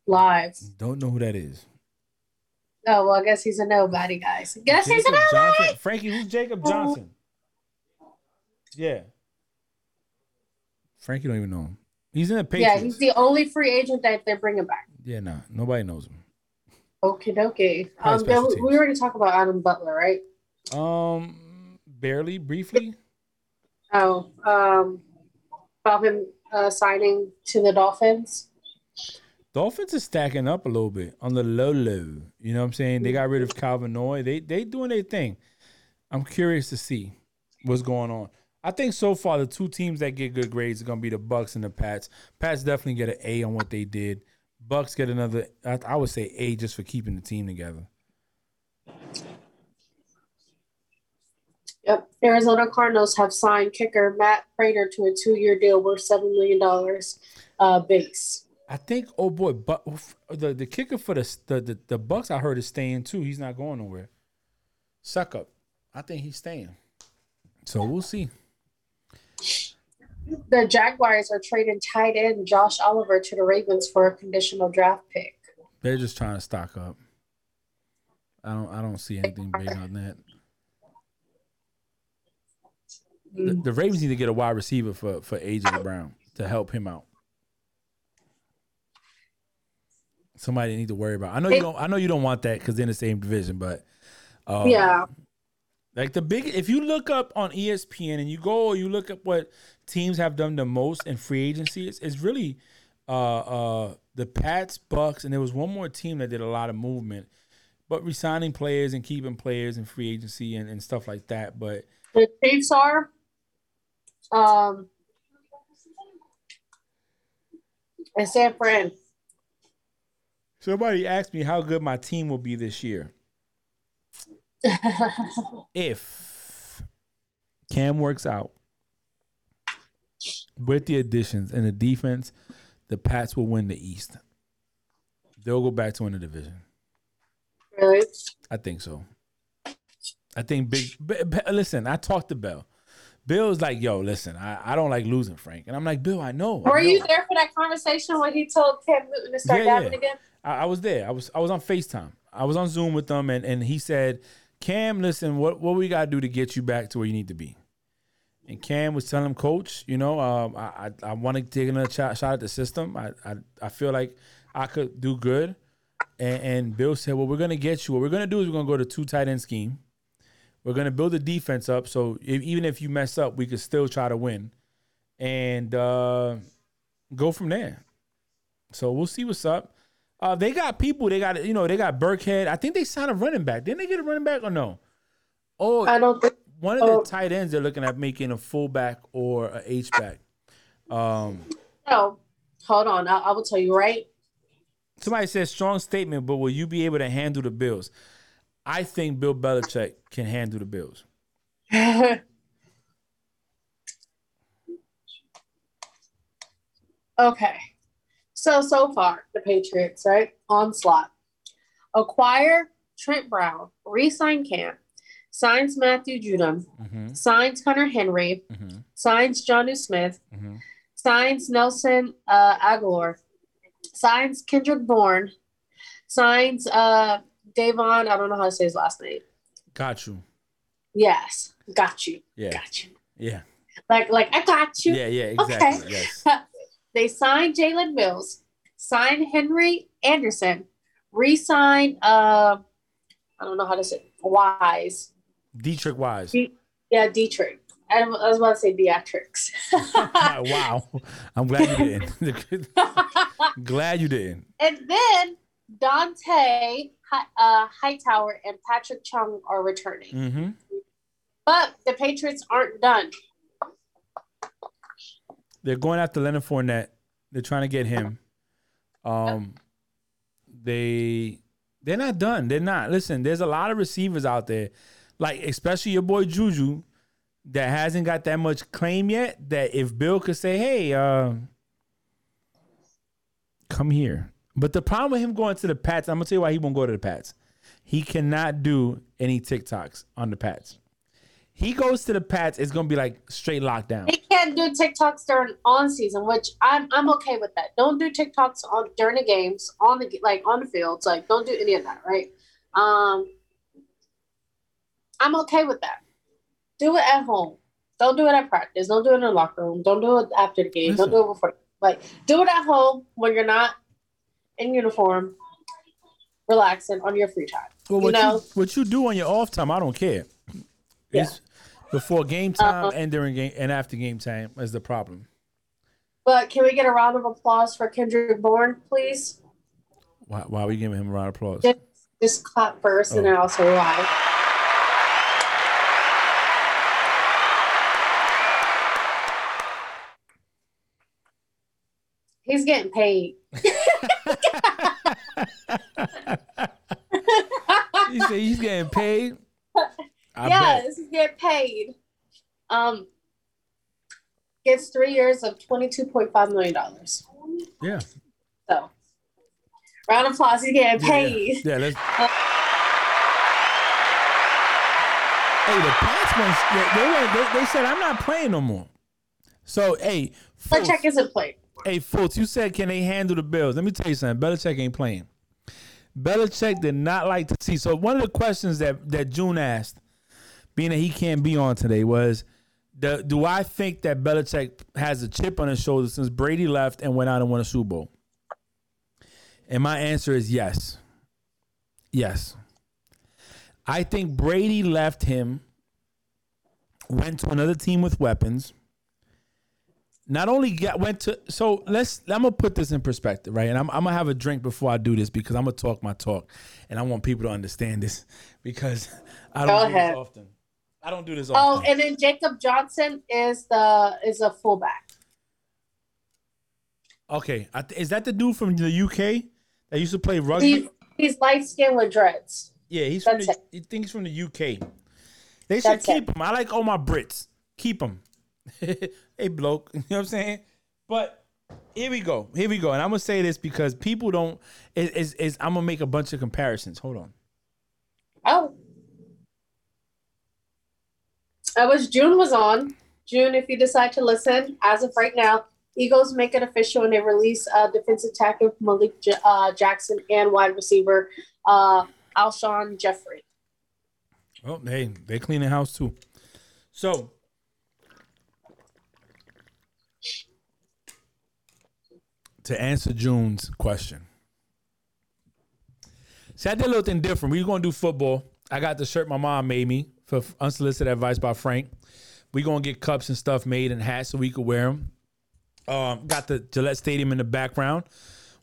live. Don't know who that is. Oh, well, I guess he's a nobody, guys. Guess he's a Jacob nobody. Johnson. Frankie, who's Jacob Johnson? Yeah. Frankie don't even know him. He's in the Patriots. Yeah, he's the only free agent that they're bringing back. yeah, nah, nobody knows him. Okay, dokie. Um, then we already talked about Adam Butler, right? Um, barely, briefly. Oh, um, about him uh, signing to the Dolphins. Dolphins is stacking up a little bit on the low low. You know what I'm saying? They got rid of Kyle Van Noy. They they doing their thing. I'm curious to see what's going on. I think so far the two teams that get good grades are gonna be the Bucks and the Pats. Pats definitely get an A on what they did. Bucks get another. I, I would say A just for keeping the team together. Yep. Arizona Cardinals have signed kicker Matt Prater to a two-year deal worth seven million dollars uh, base. I think. Oh boy, but the the kicker for the the the, the Bucks I heard is staying too. He's not going nowhere. Suck up. I think he's staying. So we'll see. The Jaguars are trading tight end Josh Oliver to the Ravens for a conditional draft pick. They're just trying to stock up. I don't I don't see anything big on that. The, the Ravens need to get a wide receiver for for AJ Brown to help him out. Somebody need to worry about. I know you don't. I know you don't want that because they're in the same division, but um, yeah. Like the big. If you look up on ESPN and you go, you look up what teams have done the most in free agency. It's, it's really uh, uh, the Pats, Bucks, and there was one more team that did a lot of movement, but resigning players and keeping players in free agency and, and stuff like that. But The Chiefs are. Um, and San Fran. somebody asked me how good my team will be this year if Cam works out with the additions and the defense. The Pats will win the East. They'll go back to win the division. really? I think so. I think big. B- B- listen, I talked to Bill. Bill's like, "Yo, listen, I, I don't like losing Frank," and I'm like, "Bill, I know." I Were know. you there for that conversation when he told Cam Newton to start Yeah, dabbing yeah. again? I, I was there. I was I was on Facetime. I was on Zoom with them, and, and he said, "Cam, listen, what what we gotta do to get you back to where you need to be?" And Cam was telling him, "Coach, you know, um, I I, I want to take another shot, shot at the system. I, I I feel like I could do good." And, and Bill said, "Well, we're gonna get you. What we're gonna do is we're gonna go to two tight end scheme. We're gonna build the defense up. So if, even if you mess up, we could still try to win, and uh, go from there. So we'll see what's up. Uh, they got people. They got you know they got Burkhead. I think they signed a running back. Didn't they get a running back or no? Oh, I don't think. one of oh. the tight ends they're looking at making a fullback or a H back. Um, No, hold on. I, I will tell you right. somebody says strong statement, but will you be able to handle the Bills? I think Bill Belichick can handle the Bills. okay. So so far, the Patriots, right? Onslaught. Acquire Trent Brown, re-sign Cam, signs Matthew Judon, Mm-hmm, signs Hunter Henry, mm-hmm, signs Jonnu Smith, mm-hmm. signs Nelson uh, Agholor, signs Kendrick Bourne, signs uh, Davon. I don't know how to say his last name. Got you. Yes, got you, Yeah, got you. yeah, Like like I got you. yeah, yeah. Exactly. Okay. Yes. They signed Jalen Mills, signed Henry Anderson re-signed. Uh, I don't know how to say Wise. Deatrich Wise. Yeah, Deatrich. I I was about to say Beatrix. wow. I'm glad you didn't. glad you didn't. and then Dont'a uh, Hightower and Patrick Chung are returning. Mm-hmm. But the Patriots aren't done. They're going after Leonard Fournette. They're trying to get him. Um, they they're not done. They're not. Listen, there's a lot of receivers out there, like especially your boy Juju, that hasn't got that much claim yet. That if Bill could say, "Hey, uh, come here," but the problem with him going to the Pats, I'm gonna tell you why he won't go to the Pats. He cannot do any TikToks on the Pats. He goes to the Pats, it's gonna be like straight lockdown. They can't do TikToks during on season, which I'm I'm okay with that. Don't do TikToks on during the games on the like on the fields. Like don't do any of that, right? Um, I'm okay with that. Do it at home. Don't do it at practice. Don't do it in the locker room. Don't do it after the game. Listen. Don't do it before. Like do it at home when you're not in uniform, relaxing on your free time. Well, you what you, know, what you do on your off time, I don't care. It's before game time Uh-huh. and during game and after game time is the problem. but can we get a round of applause for Kendrick Bourne, please? Why, why are we giving him a round of applause? Just, just clap first, and Oh. then I'll say why. He's getting paid. He said he's getting paid. I yes, he's getting paid. Um, gets three years of twenty-two point five million dollars. Yeah. So, round of applause. He's getting paid. Yeah, let's. hey, the Pats ones, they, they, they, they said I'm not playing no more. So, hey, Fultz, Belichick isn't playing. hey, Fultz, you said can they handle the Bills? Let me tell you something. Belichick ain't playing. Belichick did not like to see. So one of the questions that that June asked, being that he can't be on today, was, the, do I think that Belichick has a chip on his shoulder since Brady left and went out and won a Super Bowl? And my answer is yes. Yes. I think Brady left him, went to another team with weapons. Not only got went to so let's I'm gonna put this in perspective, right? And I'm, I'm gonna have a drink before I do this because I'm gonna talk my talk, and I want people to understand this because I don't Go do ahead. this often. I don't do this Oh, often. and then Jacob Johnson is the is a fullback. okay, I th- is that the dude from the UK that used to play rugby? He's, he's light skinned with dreads. Yeah, he's from the, it. he thinks he's from the UK. They should That's keep him. I like all my Brits. Keep him. hey, bloke. You know what I'm saying? But here we go. Here we go. And I'm gonna say this because people don't. Is is, is I'm gonna make a bunch of comparisons. Hold on. Oh. I wish June was on. June, if you decide to listen, as of right now, Eagles make it official and they release uh, defensive tackle Malik J- uh, Jackson and wide receiver uh, Alshon Jeffery. Oh, hey, they clean the house too. So. To answer June's question. See, I did a little thing different. We gonna do football. I got the shirt my mom made me for unsolicited advice by Frank. We gonna get cups and stuff made and hats so we could wear them. Um, got the Gillette Stadium in the background.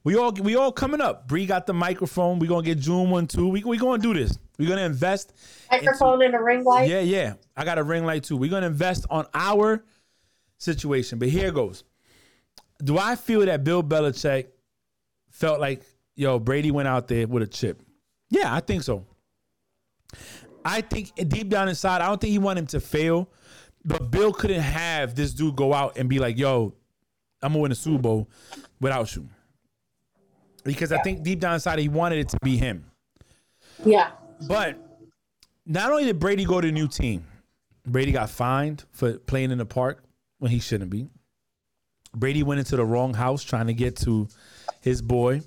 We all we all coming up. Bree got the microphone. We gonna get June one too. We we gonna do this. We gonna invest. Microphone and a ring light. Yeah, yeah. I got a ring light too. We're gonna invest on our situation. But here goes. Do I feel that Bill Belichick felt like, yo, Brady went out there with a chip? Yeah, I think so. I think deep down inside, I don't think he wanted him to fail. But Bill couldn't have this dude go out and be like, yo, I'm gonna win a Super Bowl without you. Because I think deep down inside he wanted it to be him. Yeah. But not only did Brady go to a new team, Brady got fined for playing in the park when he shouldn't be. Brady went into the wrong house trying to get to his boy.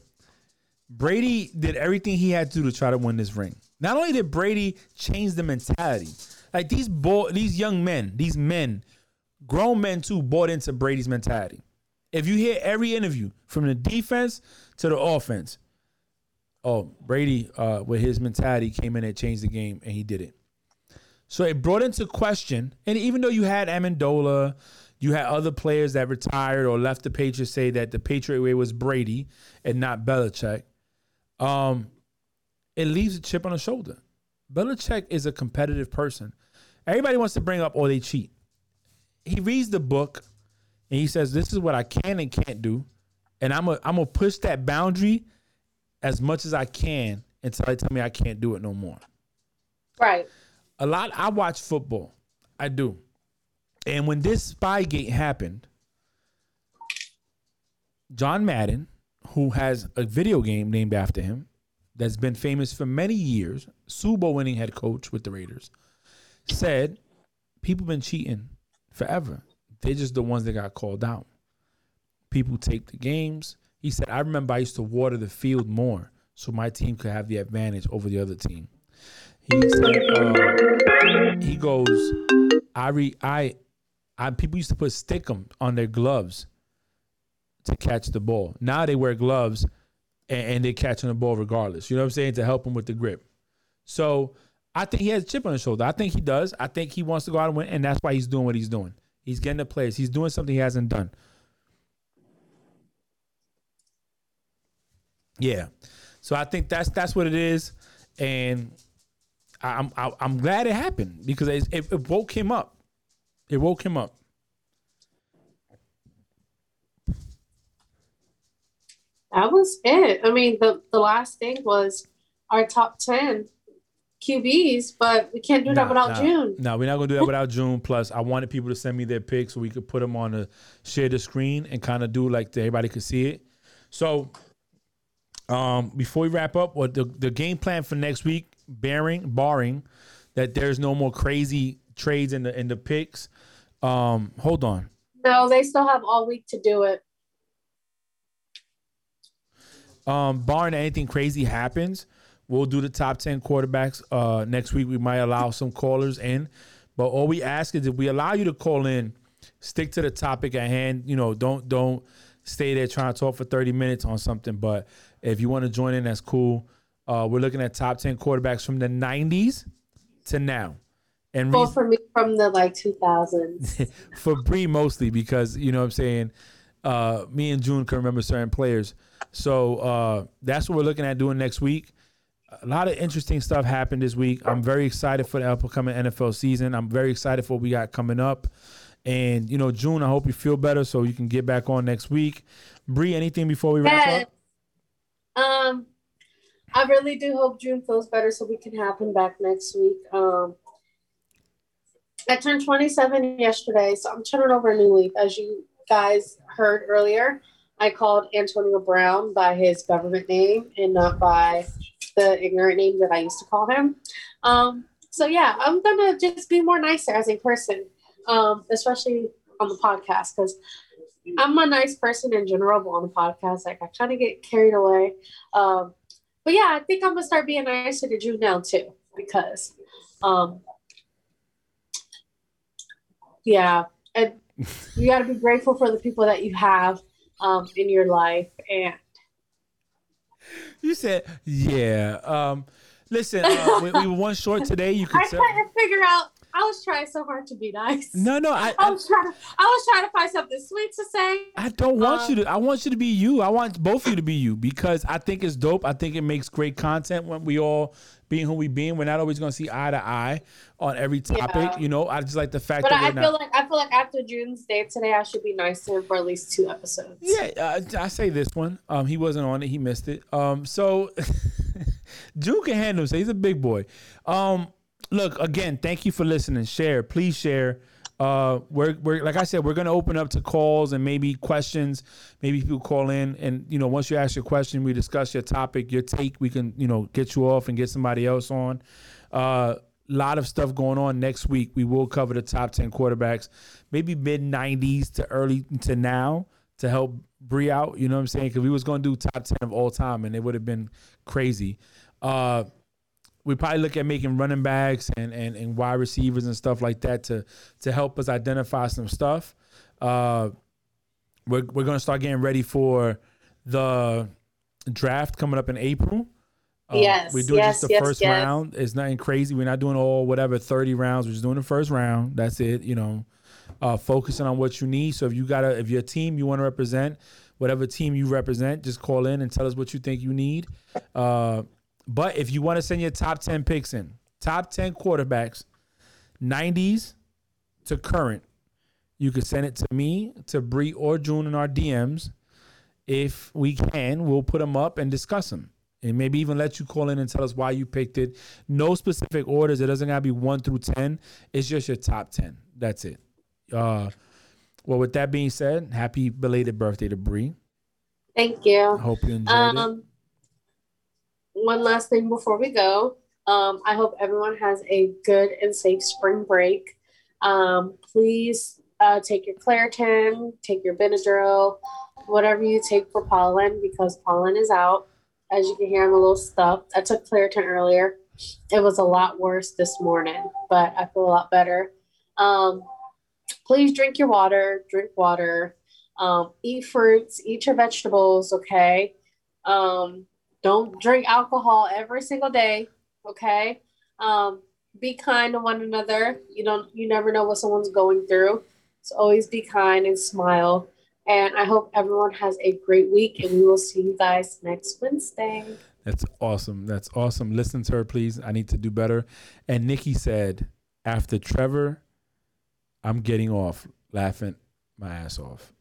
Brady did everything he had to do to try to win this ring. Not only did Brady change the mentality, like these boy, these young men, these men, grown men too, bought into Brady's mentality. If you hear every interview from the defense to the offense, oh, Brady uh, with his mentality came in and changed the game, and he did it. So it brought into question, and even though you had Amendola, you had other players that retired or left the Patriots say that the Patriot way was Brady and not Belichick. Um, it leaves a chip on the shoulder. Belichick is a competitive person. Everybody wants to bring up, or they cheat. He reads the book and he says, This is what I can and can't do. And I'm going I'm to push that boundary as much as I can until they tell me I can't do it no more. Right. A lot, I watch football. I do. And when this Spygate happened, John Madden, who has a video game named after him, that's been famous for many years, Bowl winning head coach with the Raiders, said people been cheating forever. They're just the ones that got called out. People take the games. He said, I remember I used to water the field more so my team could have the advantage over the other team. He said, uh, he goes, I re, I, I, people used to put stickum on their gloves to catch the ball. Now they wear gloves and, and they're catching the ball regardless. You know what I'm saying? To help him with the grip. So I think he has a chip on his shoulder. I think he does. I think he wants to go out and win, and that's why he's doing what he's doing. He's getting the players. He's doing something he hasn't done. Yeah. So I think that's that's what it is, and I'm I, I'm glad it happened because it, it woke him up. It woke him up. That was it. I mean, the, the last thing was our top 10 QBs, but we can't do that Nah, without nah. June. No, we're not gonna do that without June. Plus, I wanted people to send me their picks so we could put them on the share the screen and kind of do like that everybody could see it. So, um, before we wrap up, what the the game plan for next week, bearing barring that there's no more crazy trades in the in the picks. Um, hold on. No, they still have all week to do it. Um, barring anything crazy happens, we'll do the top ten quarterbacks. Uh, next week we might allow some callers in, but all we ask is if we allow you to call in, stick to the topic at hand. You know, don't don't stay there trying to talk for thirty minutes on something. But if you want to join in, that's cool. Uh, we're looking at top ten quarterbacks from the '90s to now, and Well, reason- for me, from the like 2000s. for Bree mostly because you know what I'm saying uh, me and June can remember certain players. So uh, that's what we're looking at doing next week. A lot of interesting stuff happened this week. I'm very excited for the upcoming NFL season. I'm very excited for what we got coming up. And you know, June, I hope you feel better so you can get back on next week. Bree, anything before we wrap Yes. up? Um, I really do hope June feels better so we can have him back next week. Um, I turned 27 yesterday, so I'm turning over a new leaf. As you guys heard earlier, I called Antonio Brown by his government name and not by the ignorant name that I used to call him. Um, so yeah, I'm gonna just be more nicer as a person, um, especially on the podcast because I'm a nice person in general, but on the podcast, like I kind of get carried away. Um, but yeah, I think I'm gonna start being nicer to June now too, because, um, yeah, and you got to be grateful for the people that you have um, in your life, and You said, yeah. Um, listen, uh, we, we were one short today. You could I tell. couldn't figure out. I was trying so hard to be nice. No, no, I, I I, was trying to. I was trying to find something sweet to say. I don't want Um, you to. I want you to be you. I want both of you to be you because I think it's dope. I think it makes great content when we all being who we being. We're not always going to see eye to eye on every topic. Yeah. You know, I just like the fact But that I we're feel not. like I feel like after June's day today, I should be nicer for at least two episodes. yeah, uh, I say this one. Um, he wasn't on it. He missed it. Um, so June can handle himself. He's a big boy. Um, look again. Thank you for listening. Share, please share. Uh, we're we're like I said, we're gonna open up to calls and maybe questions. Maybe people call in, and you know, once you ask your question, we discuss your topic, your take. We can you know get you off and get somebody else on. Uh, lot of stuff going on next week. We will cover the top ten quarterbacks, maybe mid '90s to early to now to help Bree out. You know what I'm saying? Because we was gonna do top ten of all time, and it would have been crazy. Uh, we probably look at making running backs and, and, and wide receivers and stuff like that to to help us identify some stuff. Uh, we're we're gonna start getting ready for the draft coming up in April. Uh, Yes, we're doing yes, just the yes, first yes. round. It's nothing crazy. We're not doing all whatever thirty rounds. We're just doing the first round. That's it. You know, uh, focusing on what you need. So if you gotta, if your team you want to represent, whatever team you represent, just call in and tell us what you think you need. Uh, but if you want to send your top ten picks in, top ten quarterbacks, nineties to current, you can send it to me, to Bree or June in our DMs. If we can, we'll put them up and discuss them. And maybe even let you call in and tell us why you picked it. No specific orders. It doesn't gotta be one through ten. It's just your top ten. That's it. Uh well with that being said, happy belated birthday to Bree. Thank you. Hope you enjoyed it. One last thing before we go. Um, I hope everyone has a good and safe spring break. Um, please uh, take your Claritin, take your Benadryl, whatever you take for pollen, because pollen is out. As you can hear, I'm a little stuffed. I took Claritin earlier. It was a lot worse this morning, but I feel a lot better. Um, please drink your water. Drink water. Um, eat fruits. Eat your vegetables. Okay. Um, don't drink alcohol every single day. Okay. Um, be kind to one another. You don't. You never know what someone's going through. So always be kind and smile. And I hope everyone has a great week. And we will see you guys next Wednesday. That's awesome. That's awesome. Listen to her, please. I need to do better. And Nikki said, after Trevor, I'm getting off laughing my ass off.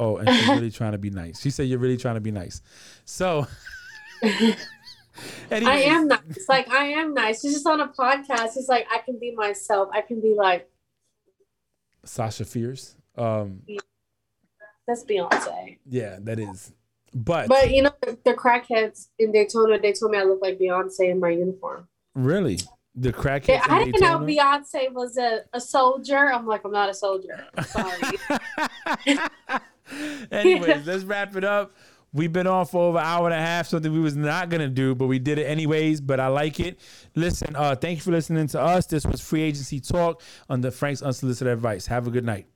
Oh, and she's really trying to be nice. She said, You're really trying to be nice. So, I am nice. Like I am nice. It's just on a podcast. It's like I can be myself. I can be like Sasha Fierce. Um, that's Beyonce. yeah, that is. But, But you know, the crackheads in Daytona, they told me I look like Beyonce in my uniform. really, the crackheads. Yeah, I didn't know Beyonce was a, a soldier. I'm like, I'm not a soldier. Sorry. Anyways, let's wrap it up. We've been on for over an hour and a half, something we was not gonna do, but we did it anyways. But I like it. Listen, uh, thank you for listening to us. This was Free Agency Talk the Frank's Unsolicited Advice. Have a good night.